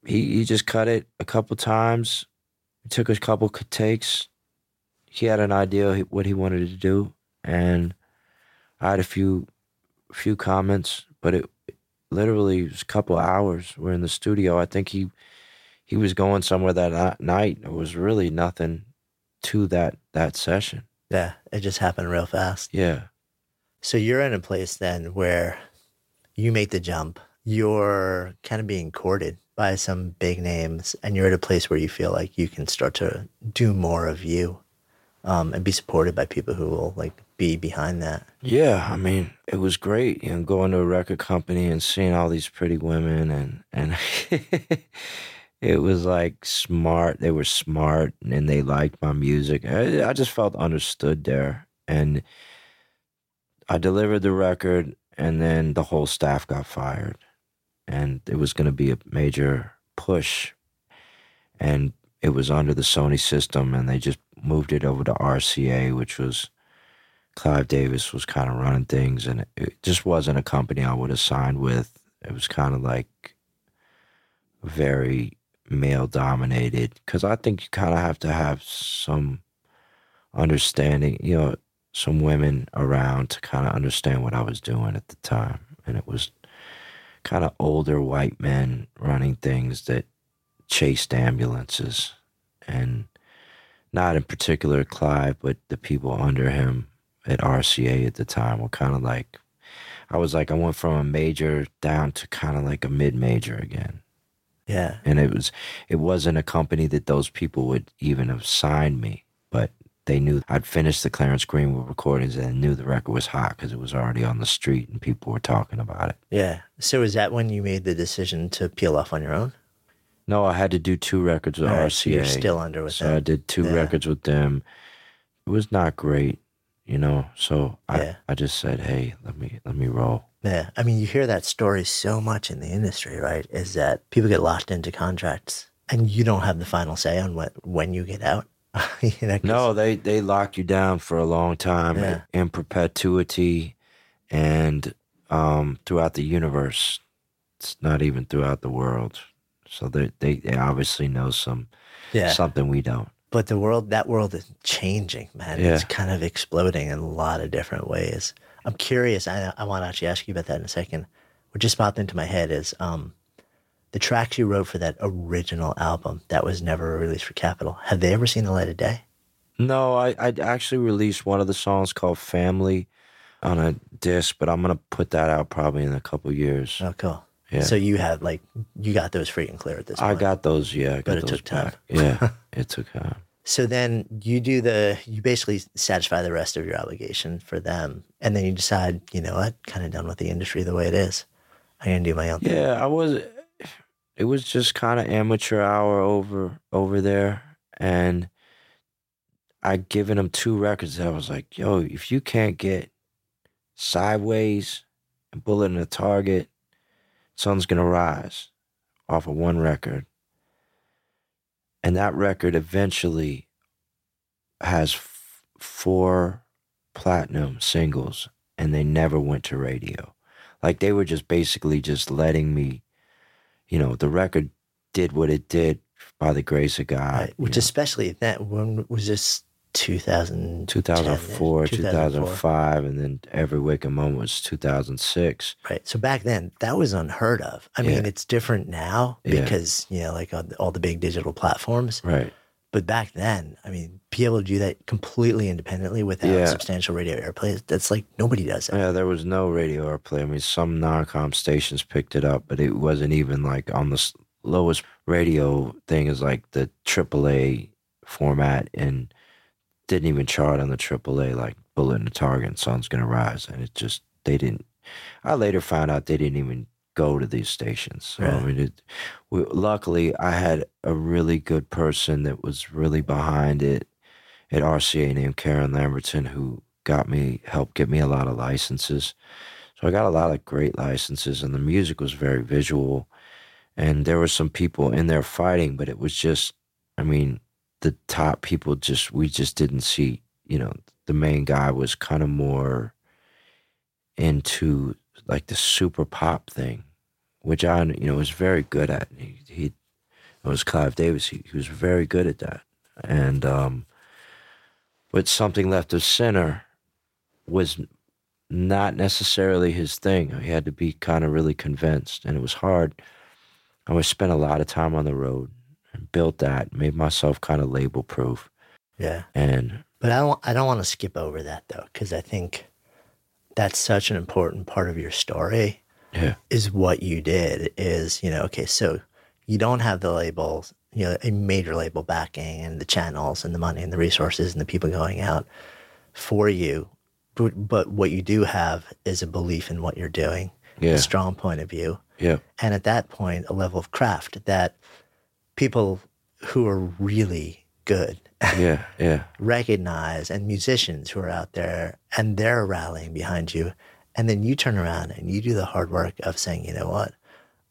He he just cut it a couple times. It took a couple takes. He had an idea what he wanted to do, and I had a few few comments, but it literally was a couple hours. We're in the studio. I think he he was going somewhere that night. It was really nothing to that that session. Yeah, it just happened real fast. Yeah. So you're in a place then where you make the jump. You're kind of being courted by some big names, and you're at a place where you feel like you can start to do more of you, um, and be supported by people who will like be behind that. Yeah, I mean, it was great, you know, going to a record company and seeing all these pretty women and and [laughs] it was like smart. They were smart and they liked my music. I, I just felt understood there. And I delivered the record and then the whole staff got fired. And it was going to be a major push and it was under the Sony system and they just moved it over to RCA, which was Clive Davis was kind of running things, and it just wasn't a company I would have signed with. It was kind of like very male dominated because I think you kind of have to have some understanding, you know, some women around to kind of understand what I was doing at the time. And it was kind of older white men running things that chased ambulances and not in particular Clive, but the people under him at RCA at the time were kind of like, I was like, I went from a major down to kind of like a mid major again. Yeah, And it was, it wasn't a company that those people would even have signed me, but they knew I'd finished the Clarence Greenwood recordings and knew the record was hot because it was already on the street and people were talking about it. yeah. So was that when you made the decision to peel off on your own? No, I had to do two records with All right, RCA. so you're still under with so them. I did two Yeah. records with them. It was not great, you know. So I, Yeah. I just said, hey, let me let me roll. Yeah, I mean, you hear that story so much in the industry, right? Is that people get locked into contracts, and you don't have the final say on what when you get out. [laughs] you know, No, they they lock you down for a long time Yeah. in perpetuity, and um, throughout the universe. It's not even throughout the world. So they they, they obviously know some yeah. something we don't. But the world, that world is changing, man. It's kind of exploding in a lot of different ways. I'm curious. I, I want to actually ask you about that in a second. What just popped into my head is um, the tracks you wrote for that original album that was never released for Capitol. Have they ever seen the light of day? No, I I actually released one of the songs called Family on a disc, but I'm gonna put that out probably in a couple years. Oh, cool. Yeah. So you have like you got those free and clear at this point. I got those, yeah. I got But it took time. back. Yeah, [laughs] it took time. So then you do the you basically satisfy the rest of your obligation for them, and then you decide, you know what, kind of done with the industry the way it is. I'm gonna do my own thing. Yeah, I was. It was just kind of amateur hour over over there, and I given him two records. That I was like, "Yo, if you can't get Sideways and Bullet in the Target, Sun's gonna rise off of one record." And that record eventually has f- four platinum singles, and they never went to radio. Like they were just basically just letting me, you know, the record did what it did by the grace of God. Right. Which know. especially that one was this 2000 2004, 2005, and then Every Waking Moment was 2006. Right. So back then, that was unheard of. I mean, it's different now Yeah. because, you know, like all the, big digital platforms. Right. But back then, I mean, be able to do that completely independently without Yeah. substantial radio airplay, that's like nobody does that. Yeah, there was no radio airplay. I mean, some non-com stations picked it up, but it wasn't even like on the lowest radio thing is like the AAA format and didn't even chart on the AAA like Bullet in the Target and Sun's Gonna Rise. And it just, they didn't, I later found out they didn't even go to these stations. So, I mean, it, we, luckily I had a really good person that was really behind it at RCA named Karen Lamberton who got me, helped get me a lot of licenses. So I got a lot of great licenses and the music was very visual. And there were some people in there fighting, but it was just, I mean, the top people just, we just didn't see, you know, the main guy was kind of more into like the super pop thing, which I, you know, was very good at. He, he it was Clive Davis. He, he was very good at that. And, um, but something left of center was not necessarily his thing. He had to be kind of really convinced, and it was hard. I was spent a lot of time on the road built that, made myself kind of label proof, Yeah. and But I don't, I don't want to skip over that though, because I think that's such an important part of your story yeah, is what you did is, you know, okay, so you don't have the labels, you know, a major label backing and the channels and the money and the resources and the people going out for you. But, but what you do have is a belief in what you're doing, Yeah. a strong point of view. yeah, And at that point, a level of craft that people who are really good [laughs] yeah, yeah, recognize and musicians who are out there and they're rallying behind you. And then you turn around and you do the hard work of saying, you know what?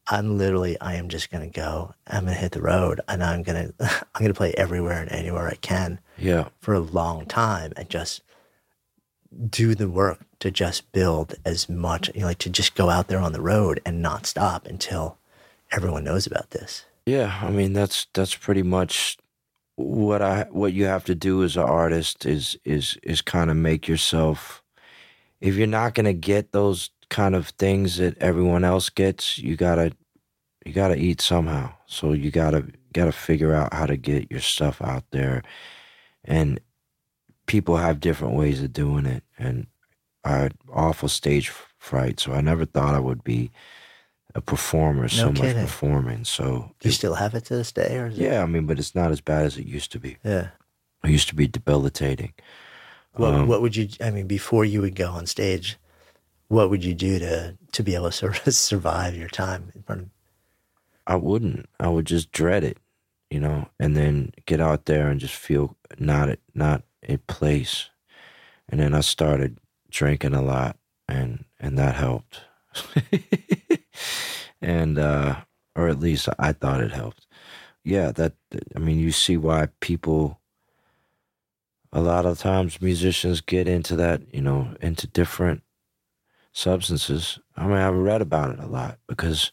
I'm literally, I am just going to go. I'm going to hit the road and I'm going [laughs] to, I'm going to play everywhere and anywhere I can yeah, for a long time and just do the work to just build as much, you know, like to just go out there on the road and not stop until everyone knows about this. Yeah. I mean, that's that's pretty much what I what you have to do as an artist is is is kind of make yourself. If you're not gonna get those kind of things that everyone else gets, you gotta you gotta eat somehow. So you gotta gotta figure out how to get your stuff out there, and people have different ways of doing it. And I had awful stage fright, so I never thought I would be a performer. so much performing. So Do you it- still have it to this day or is it? yeah, I mean, but it's not as bad as it used to be. Yeah. It used to be debilitating. What, Um, what would you, I mean, before you would go on stage, what would you do to, to be able to sort of [laughs] survive your time in front of, I wouldn't. I would just dread it, you know, and then get out there and just feel not at not at place. And then I started drinking a lot, and and that helped. [laughs] and uh, or at least I thought it helped. Yeah, that I mean, you see why people. A lot of times, musicians get into that, you know, into different substances. I mean, I've read about it a lot because,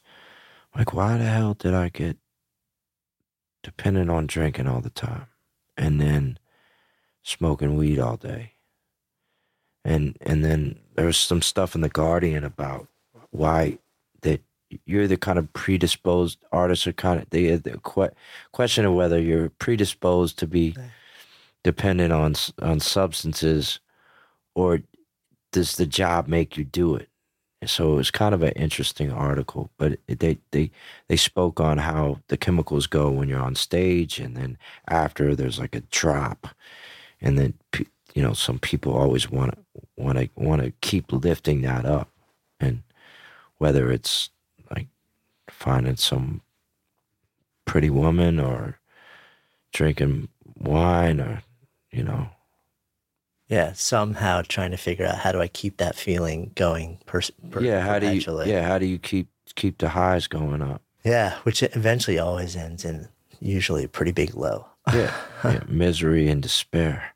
like, why the hell did I get dependent on drinking all the time and then smoking weed all day? And and then there's some stuff in the Guardian about why that you're the kind of predisposed artist or kind of the, uh, the que- question of whether you're predisposed to be dependent on on substances or does the job make you do it? So it was kind of an interesting article, but they they they spoke on how the chemicals go when you're on stage, and then after there's like a drop, and then you know some people always want to want to want to keep lifting that up, and whether it's like finding some pretty woman or drinking wine or you know yeah, somehow trying to figure out how do I keep that feeling going. Per, per, yeah, how do you? Yeah, how do you keep keep the highs going up? Yeah, which eventually always ends in usually a pretty big low. Yeah, [laughs] yeah, misery and despair.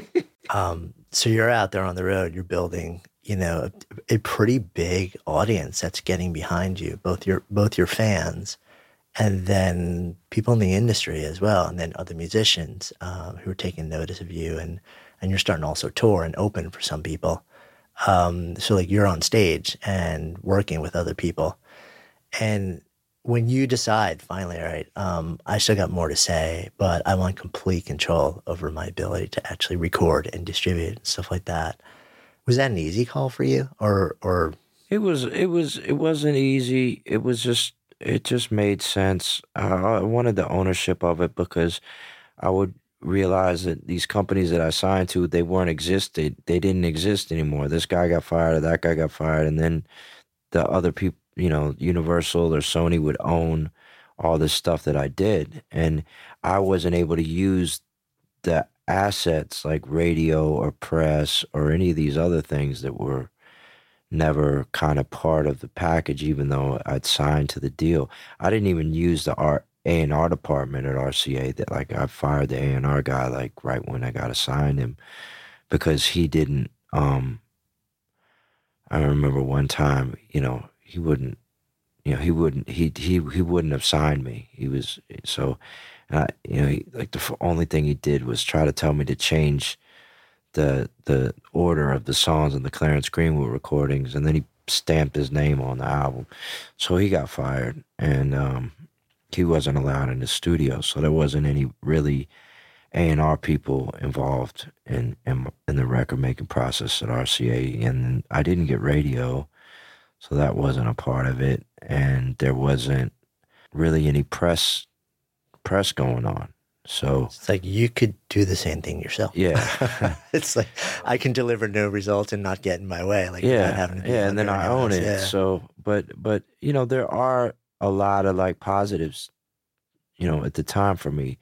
[laughs] um, so you're out there on the road, you're building, you know, a, a, pretty big audience that's getting behind you, both your both your fans and then people in the industry as well, and then other musicians um, who are taking notice of you, and and you're starting to also tour and open for some people. Um, so like you're on stage and working with other people, and when you decide finally, all right, um, I still got more to say, but I want complete control over my ability to actually record and distribute and stuff like that. Was that an easy call for you, or or it was? It was. It wasn't easy. It was just. it just made sense. I wanted the ownership of it because I would realize that these companies that I signed to, they weren't existed. They didn't exist anymore. This guy got fired, or that guy got fired, and then the other people, you know, Universal or Sony would own all this stuff that I did, and I wasn't able to use the assets like radio or press or any of these other things that were never kind of part of the package, even though I'd signed to the deal. I didn't even use the art A and R department at RCA. That like I fired the A and R guy like right when I got assigned him because he didn't. um I remember one time, you know, he wouldn't, you know, he wouldn't, he he he wouldn't have signed me. He was so, and I, you know, he, like the only thing he did was try to tell me to change the the order of the songs in the Clarence Greenwood recordings, and then he stamped his name on the album. So he got fired, and um, he wasn't allowed in the studio. So there wasn't any really A and R people involved in, in in the record making process at RCA, and I didn't get radio, so that wasn't a part of it, and there wasn't really any press press going on. So it's like you could do the same thing yourself. Yeah, [laughs] it's like I can deliver no result and not get in my way. Like yeah, having yeah, and then I own else. it. Yeah. So, but but you know there are a lot of like positives, you know, at the time for me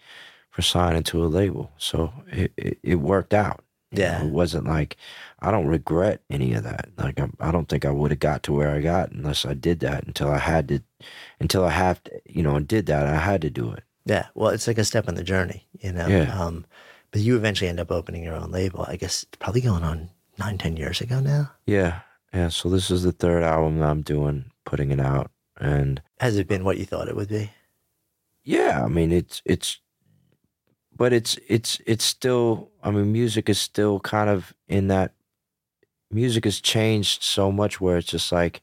for signing to a label. So it it, it worked out. Yeah, know, it wasn't like I don't regret any of that. Like I, I don't think I would have got to where I got unless I did that until I had to, until I have to, you know, and did that. I had to do it. Yeah, well, it's like a step in the journey, you know. Yeah. Um, but you eventually end up opening your own label. I guess it's probably going on nine, ten years ago now. Yeah, yeah. So this is the third album I'm doing, putting it out, and has it been what you thought it would be? Yeah, I mean it's it's, but it's it's it's still. I mean, music is still kind of in that. Music has changed so much where it's just like,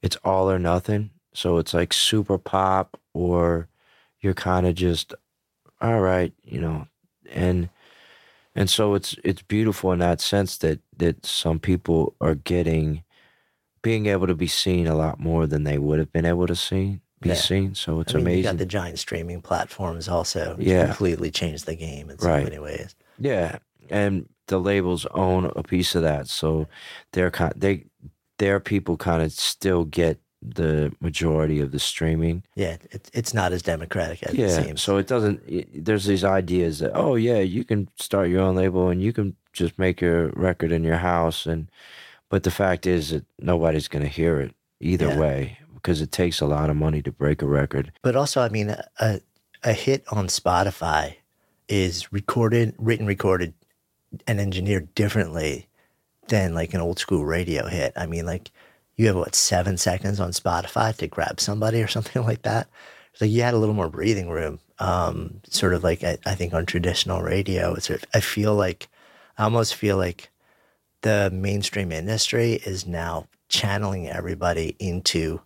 it's all or nothing. So it's like super pop or you're kind of just all right, you know, and and so it's it's beautiful in that sense that that some people are getting being able to be seen a lot more than they would have been able to see be yeah. seen. So it's I mean, amazing. You got the giant streaming platforms also. Yeah, completely changed the game in so right. many ways. Yeah, and the labels own a piece of that, so they're kind they their people kind of still get the majority of the streaming. Yeah, it, it's not as democratic as yeah, it seems. So it doesn't. It, there's these ideas that oh yeah, you can start your own label and you can just make your record in your house, and but the fact is that nobody's going to hear it either yeah. way because it takes a lot of money to break a record. But also, I mean, a a hit on Spotify is recorded, written, recorded, and engineered differently than like an old school radio hit. I mean, like you have what seven seconds on Spotify to grab somebody or [laughs] something like that. So you had a little more breathing room. Um, sort of like I, I, think on traditional radio, it's sort of, I feel like I almost feel like the mainstream industry is now channeling everybody into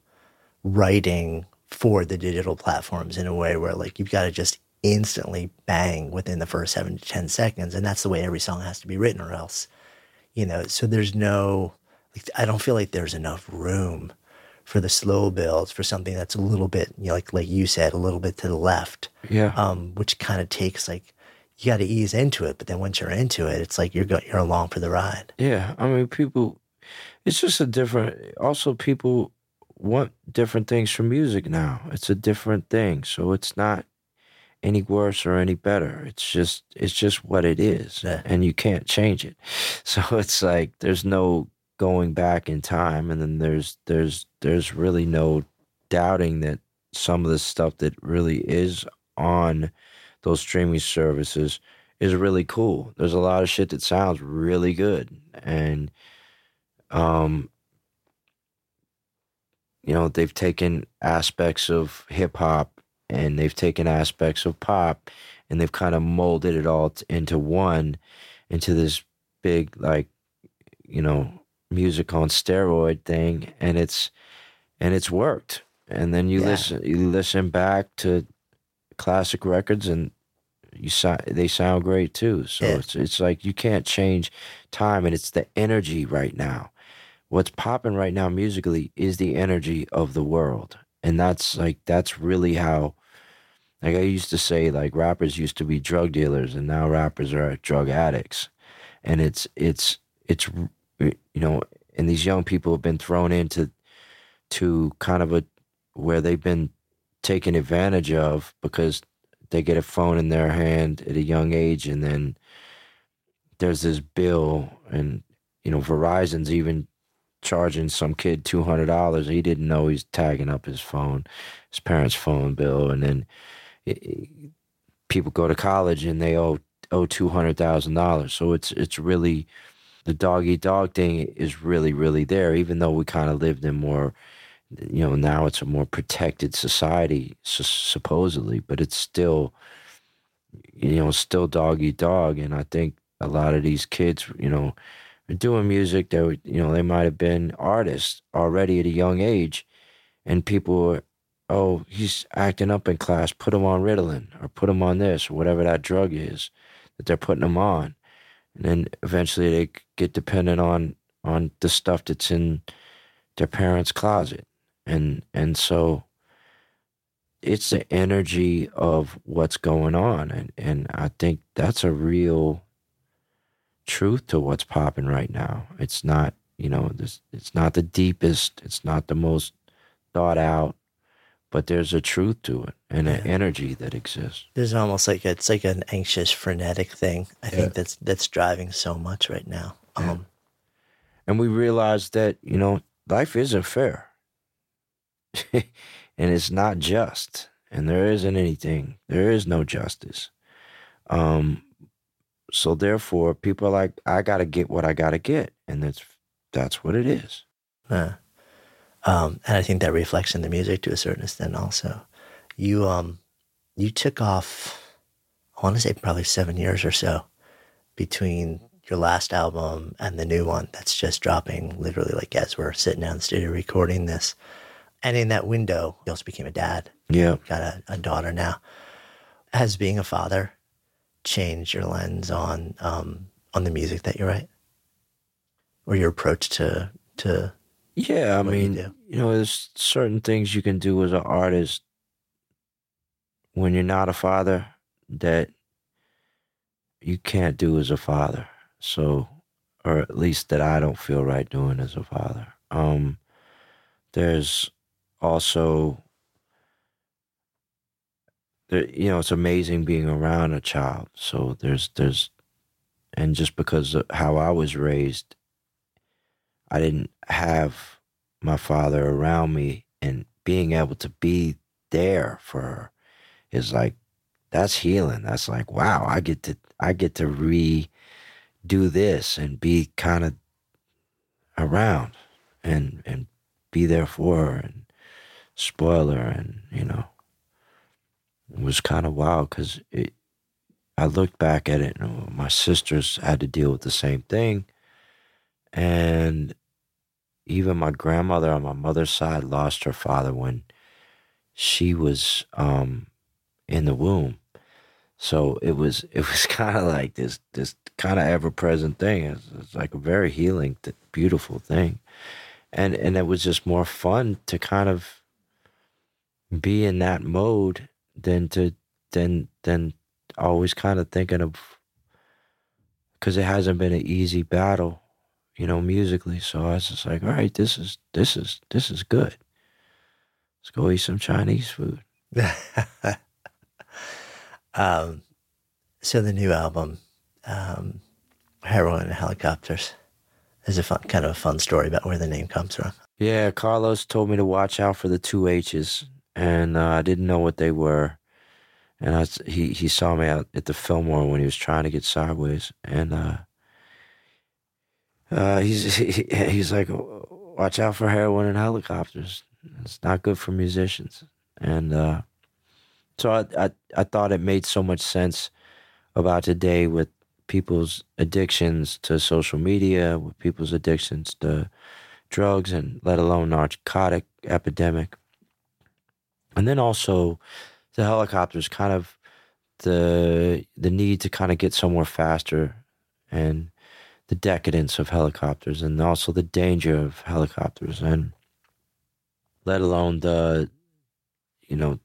writing for the digital platforms in a way where like you've got to just instantly bang within the first seven to ten seconds, and that's the way every song has to be written, or else, you know. So there's no like, I don't feel like there's enough room for the slow builds for something that's a little bit, you know, like like you said, a little bit to the left. Yeah. Um, which kind of takes like you got to ease into it, but then once you're into it, it's like you're go- you're along for the ride. Yeah, I mean, people. It's just a different. Also, people want different things from music now. It's a different thing, so it's not any worse or any better. It's just it's just what it is, yeah. and you can't change it. [laughs] So it's like there's no going back in time and then there's there's there's really no doubting that some of the stuff that really is on those streaming services is really cool. There's a lot of shit that sounds really good and um you know, they've taken aspects of hip hop and they've taken aspects of pop and they've kind of molded it all into one into this big like you know music on steroid thing, and it's and it's worked. And then you yeah. listen you listen back to classic records, and you sound they sound great too. So yeah. it's it's like you can't change time, and it's the energy right now. What's popping right now musically is the energy of the world, and that's like that's really how like I used to say like rappers used to be drug dealers and now rappers are drug addicts. And it's it's it's you know and these young people have been thrown into to kind of a where they've been taken advantage of because they get a phone in their hand at a young age and then there's this bill and you know Verizon's even charging some kid two hundred dollars. He didn't know he's tagging up his phone, his parents' phone bill, and then it, people go to college and they owe owe two hundred thousand dollars. So it's it's really the dog eat dog thing is really really there. Even though we kind of lived in more, you know, now it's a more protected society supposedly, but it's still, you know, still dog eat dog. And I think a lot of these kids, you know doing music that you know they might have been artists already at a young age. And people were oh he's acting up in class. Put him on ritalin or put him on this or whatever that drug is that they're putting him on. And then eventually they get dependent on on the stuff that's in their parents closet. And and so it's the energy of what's going on. And and i think that's a real truth to what's popping right now. It's not, you know, this it's not the deepest, it's not the most thought out, but there's a truth to it and yeah. an energy that exists. There's almost like it's like an anxious, frenetic thing. I yeah. think that's that's driving so much right now. Yeah. Um, and we realize that you know life isn't fair, [laughs] and it's not just, and there isn't anything. There is no justice. Um, so therefore, people are like, I got to get what I got to get, and that's that's what it is. Yeah. Um, and I think that reflects in the music to a certain extent. Also, you um, you took off. I want to say probably seven years or so between your last album and the new one that's just dropping literally like as we're sitting down in the studio recording this. And in that window, you also became a dad. Yeah. Got a, a daughter now. As being a father, change your lens on um, on the music that you write, or your approach to to? Yeah, I mean, you, you know, there's certain things you can do as an artist when you're not a father that you can't do as a father. So, or at least that I don't feel right doing as a father. Um, there's also you know, it's amazing being around a child. So there's, there's, and just because of how I was raised, I didn't have my father around me and being able to be there for her is like, that's healing. That's like, wow, I get to, I get to redo this and be kind of around and, and be there for her and spoil her and, you know, it was kind of wild because it. I looked back at it and my sisters had to deal with the same thing. And even my grandmother on my mother's side lost her father when she was um, in the womb. So it was [laughs] it was kind of like this this kind of ever present thing. It's, it's, like a very healing, beautiful thing, and and it was just more fun to kind of be in that mode than to than than always kind of thinking of because it hasn't been an easy battle, you know, musically. So I was just like, all right, this is this is this is good. Let's go eat some Chinese food. [laughs] um, so the new album, um, Heroin and Helicopters, is a fun kind of a fun story about where the name comes from. Yeah, Carlos told me to watch out for the two H's and uh, I didn't know what they were. And I, he he saw me out at the Fillmore when he was trying to get sideways, and uh, uh, he's [laughs] he, he's like, watch out for heroin and helicopters. It's not good for musicians. And uh, so I, I I thought it made so much sense about today with people's addictions to social media, with people's addictions to drugs, and let alone narcotic epidemic. And then also the helicopters kind of the the need to kind of get somewhere faster and the decadence of helicopters and also the danger of helicopters and let alone the you know,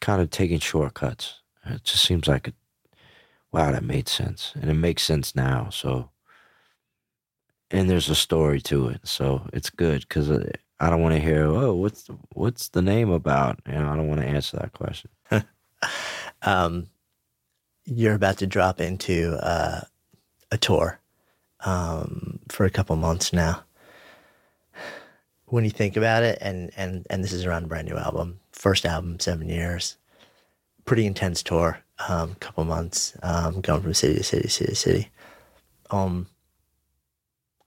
kind of taking shortcuts. It just seems like, a, wow, that made sense. And it makes sense now. So, and there's a story to it. So it's good because uh, I don't want to hear, oh, what's, what's the name about? You know, I don't want to answer that question. [laughs] um, you're about to drop into uh, a tour um, for a couple months now. When you think about it, and and and this is around a brand new album, first album, seven years, pretty intense tour, um, couple months, um, going from city to city, city to city. Um,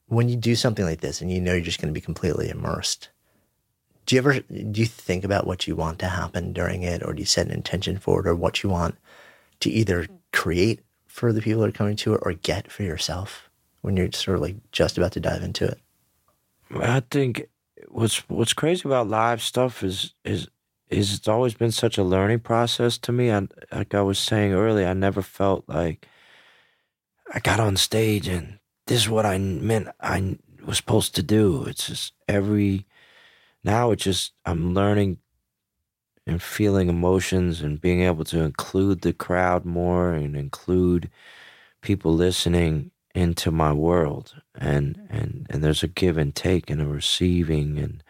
when you do something like this, and you know you're just going to be completely immersed, do you ever do you think about what you want to happen during it, or do you set an intention for it, or what you want to either create for the people that are coming to it, or get for yourself when you're sort of like just about to dive into it? I think what's what's crazy about live stuff is is is it's always been such a learning process to me. Like I was saying earlier, I never felt like I got on stage and this is what I meant I was supposed to do. It's just every now it's just I'm learning and feeling emotions and being able to include the crowd more and include people listening into my world and and and there's a give and take and a receiving and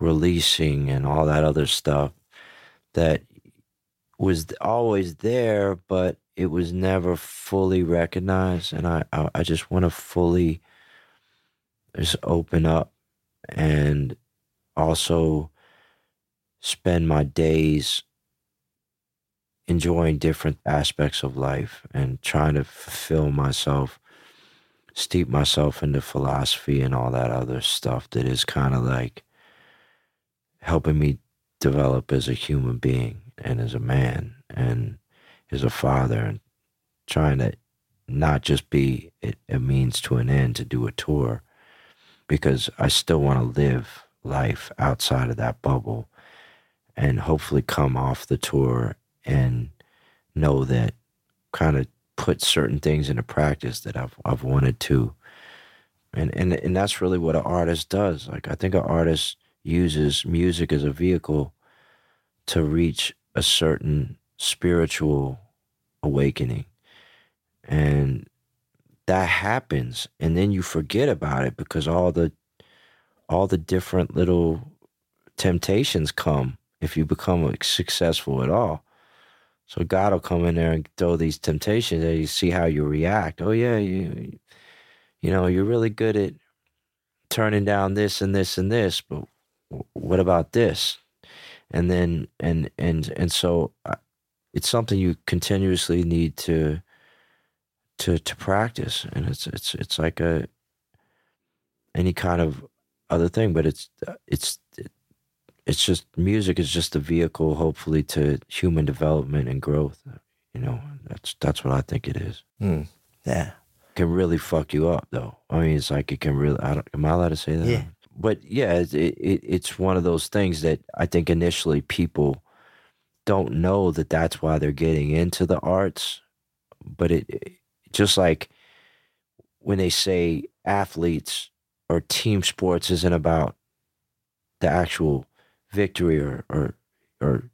releasing and all that other stuff that was always there but it was never fully recognized and i i, I just want to fully just open up and also spend my days enjoying different aspects of life and trying to fulfill myself steep myself into philosophy and all that other stuff that is kind of like helping me develop as a human being and as a man. And as a father and trying to not just be it, a means to an end to do a tour because I still want to live life outside of that bubble and hopefully come off the tour and know that kind of put certain things into practice that I've I've wanted to. And and and that's really what an artist does. Like I think an artist uses music as a vehicle to reach a certain spiritual awakening. And that happens and then you forget about it because all the all the different little temptations come if you become successful at all. So God will come in there and throw these temptations, and you see how you react. Oh yeah, you, you know, you're really good at turning down this and this and this, but what about this? And then and and and so uh, it's something you continuously need to to to practice, and it's it's it's like a any kind of other thing, but it's it's it's just music is just a vehicle, hopefully, to human development and growth. You know, that's that's what I think it is. Mm, yeah, can really fuck you up, though. I mean, it's like it can really. I don't, am I allowed to say that? Yeah. But yeah, it, it, it's one of those things that I think initially people don't know that that's why they're getting into the arts. But it, just like when they say athletes or team sports isn't about the actual victory or, or, or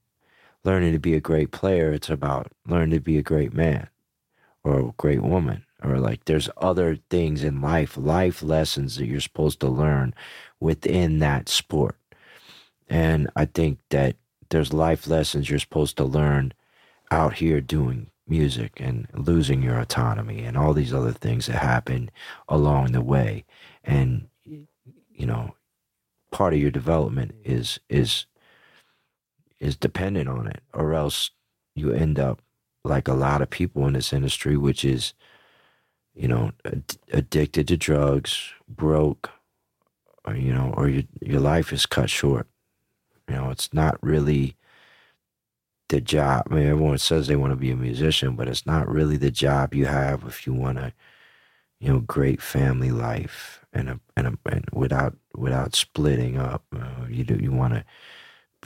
learning to be a great player. It's about learning to be a great man or a great woman. Or like there's other things in life, life lessons that you're supposed to learn within that sport. And I think that there's life lessons you're supposed to learn out here doing music and losing your autonomy and all these other things that happen along the way. And, you know, part of your development is is is dependent on it or else you end up like a lot of people in this industry which is you know ad- addicted to drugs broke or you know or your your life is cut short you know it's not really the job I mean everyone says they want to be a musician but it's not really the job you have if you want a you know great family life and a, and, a, and without without splitting up. Uh, you do you want to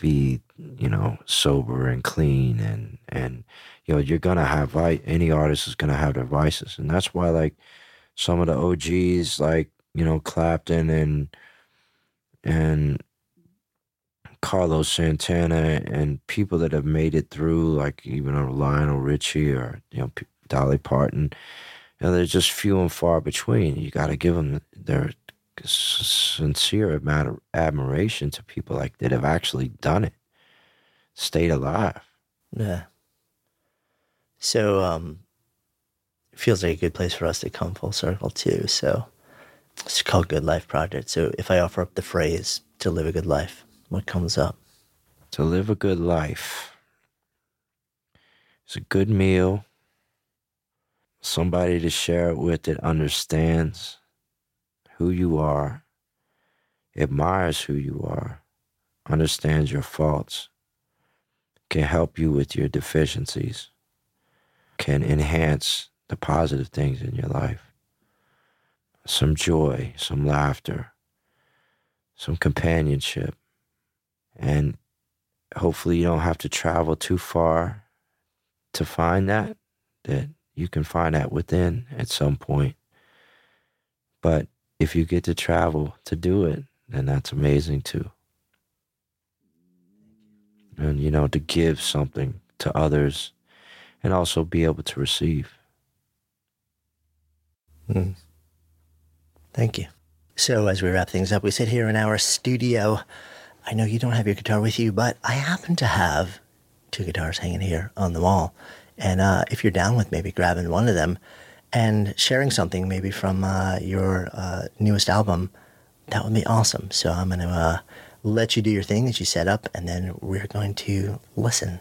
be you know sober and clean and and you know you're gonna have any artist is gonna have their vices and that's why like some of the OGs like you know Clapton and and Carlos Santana and people that have made it through, like even Lionel Richie or you know Dolly Parton. You know, they're just few and far between. You got to give them their sincere amount of admiration to people like that have actually done it, stayed alive. Yeah. So, um, it feels like a good place for us to come full circle too. So, it's called Good Life Project. So, if I offer up the phrase to live a good life, what comes up? To live a good life is a good meal, somebody to share it with that understands who you are, admires who you are, understands your faults, can help you with your deficiencies, can enhance the positive things in your life. Some joy, some laughter, some companionship. And hopefully, you don't have to travel too far to find that, that you can find that within at some point. But if you get to travel to do it, then that's amazing too. And, you know, to give something to others and also be able to receive. Mm. Thank you. So, as we wrap things up, we sit here in our studio. I know you don't have your guitar with you, but I happen to have two guitars hanging here on the wall. And uh, if you're down with maybe grabbing one of them and sharing something maybe from uh, your uh, newest album, that would be awesome. So I'm going to uh, let you do your thing that you set up, and then we're going to listen.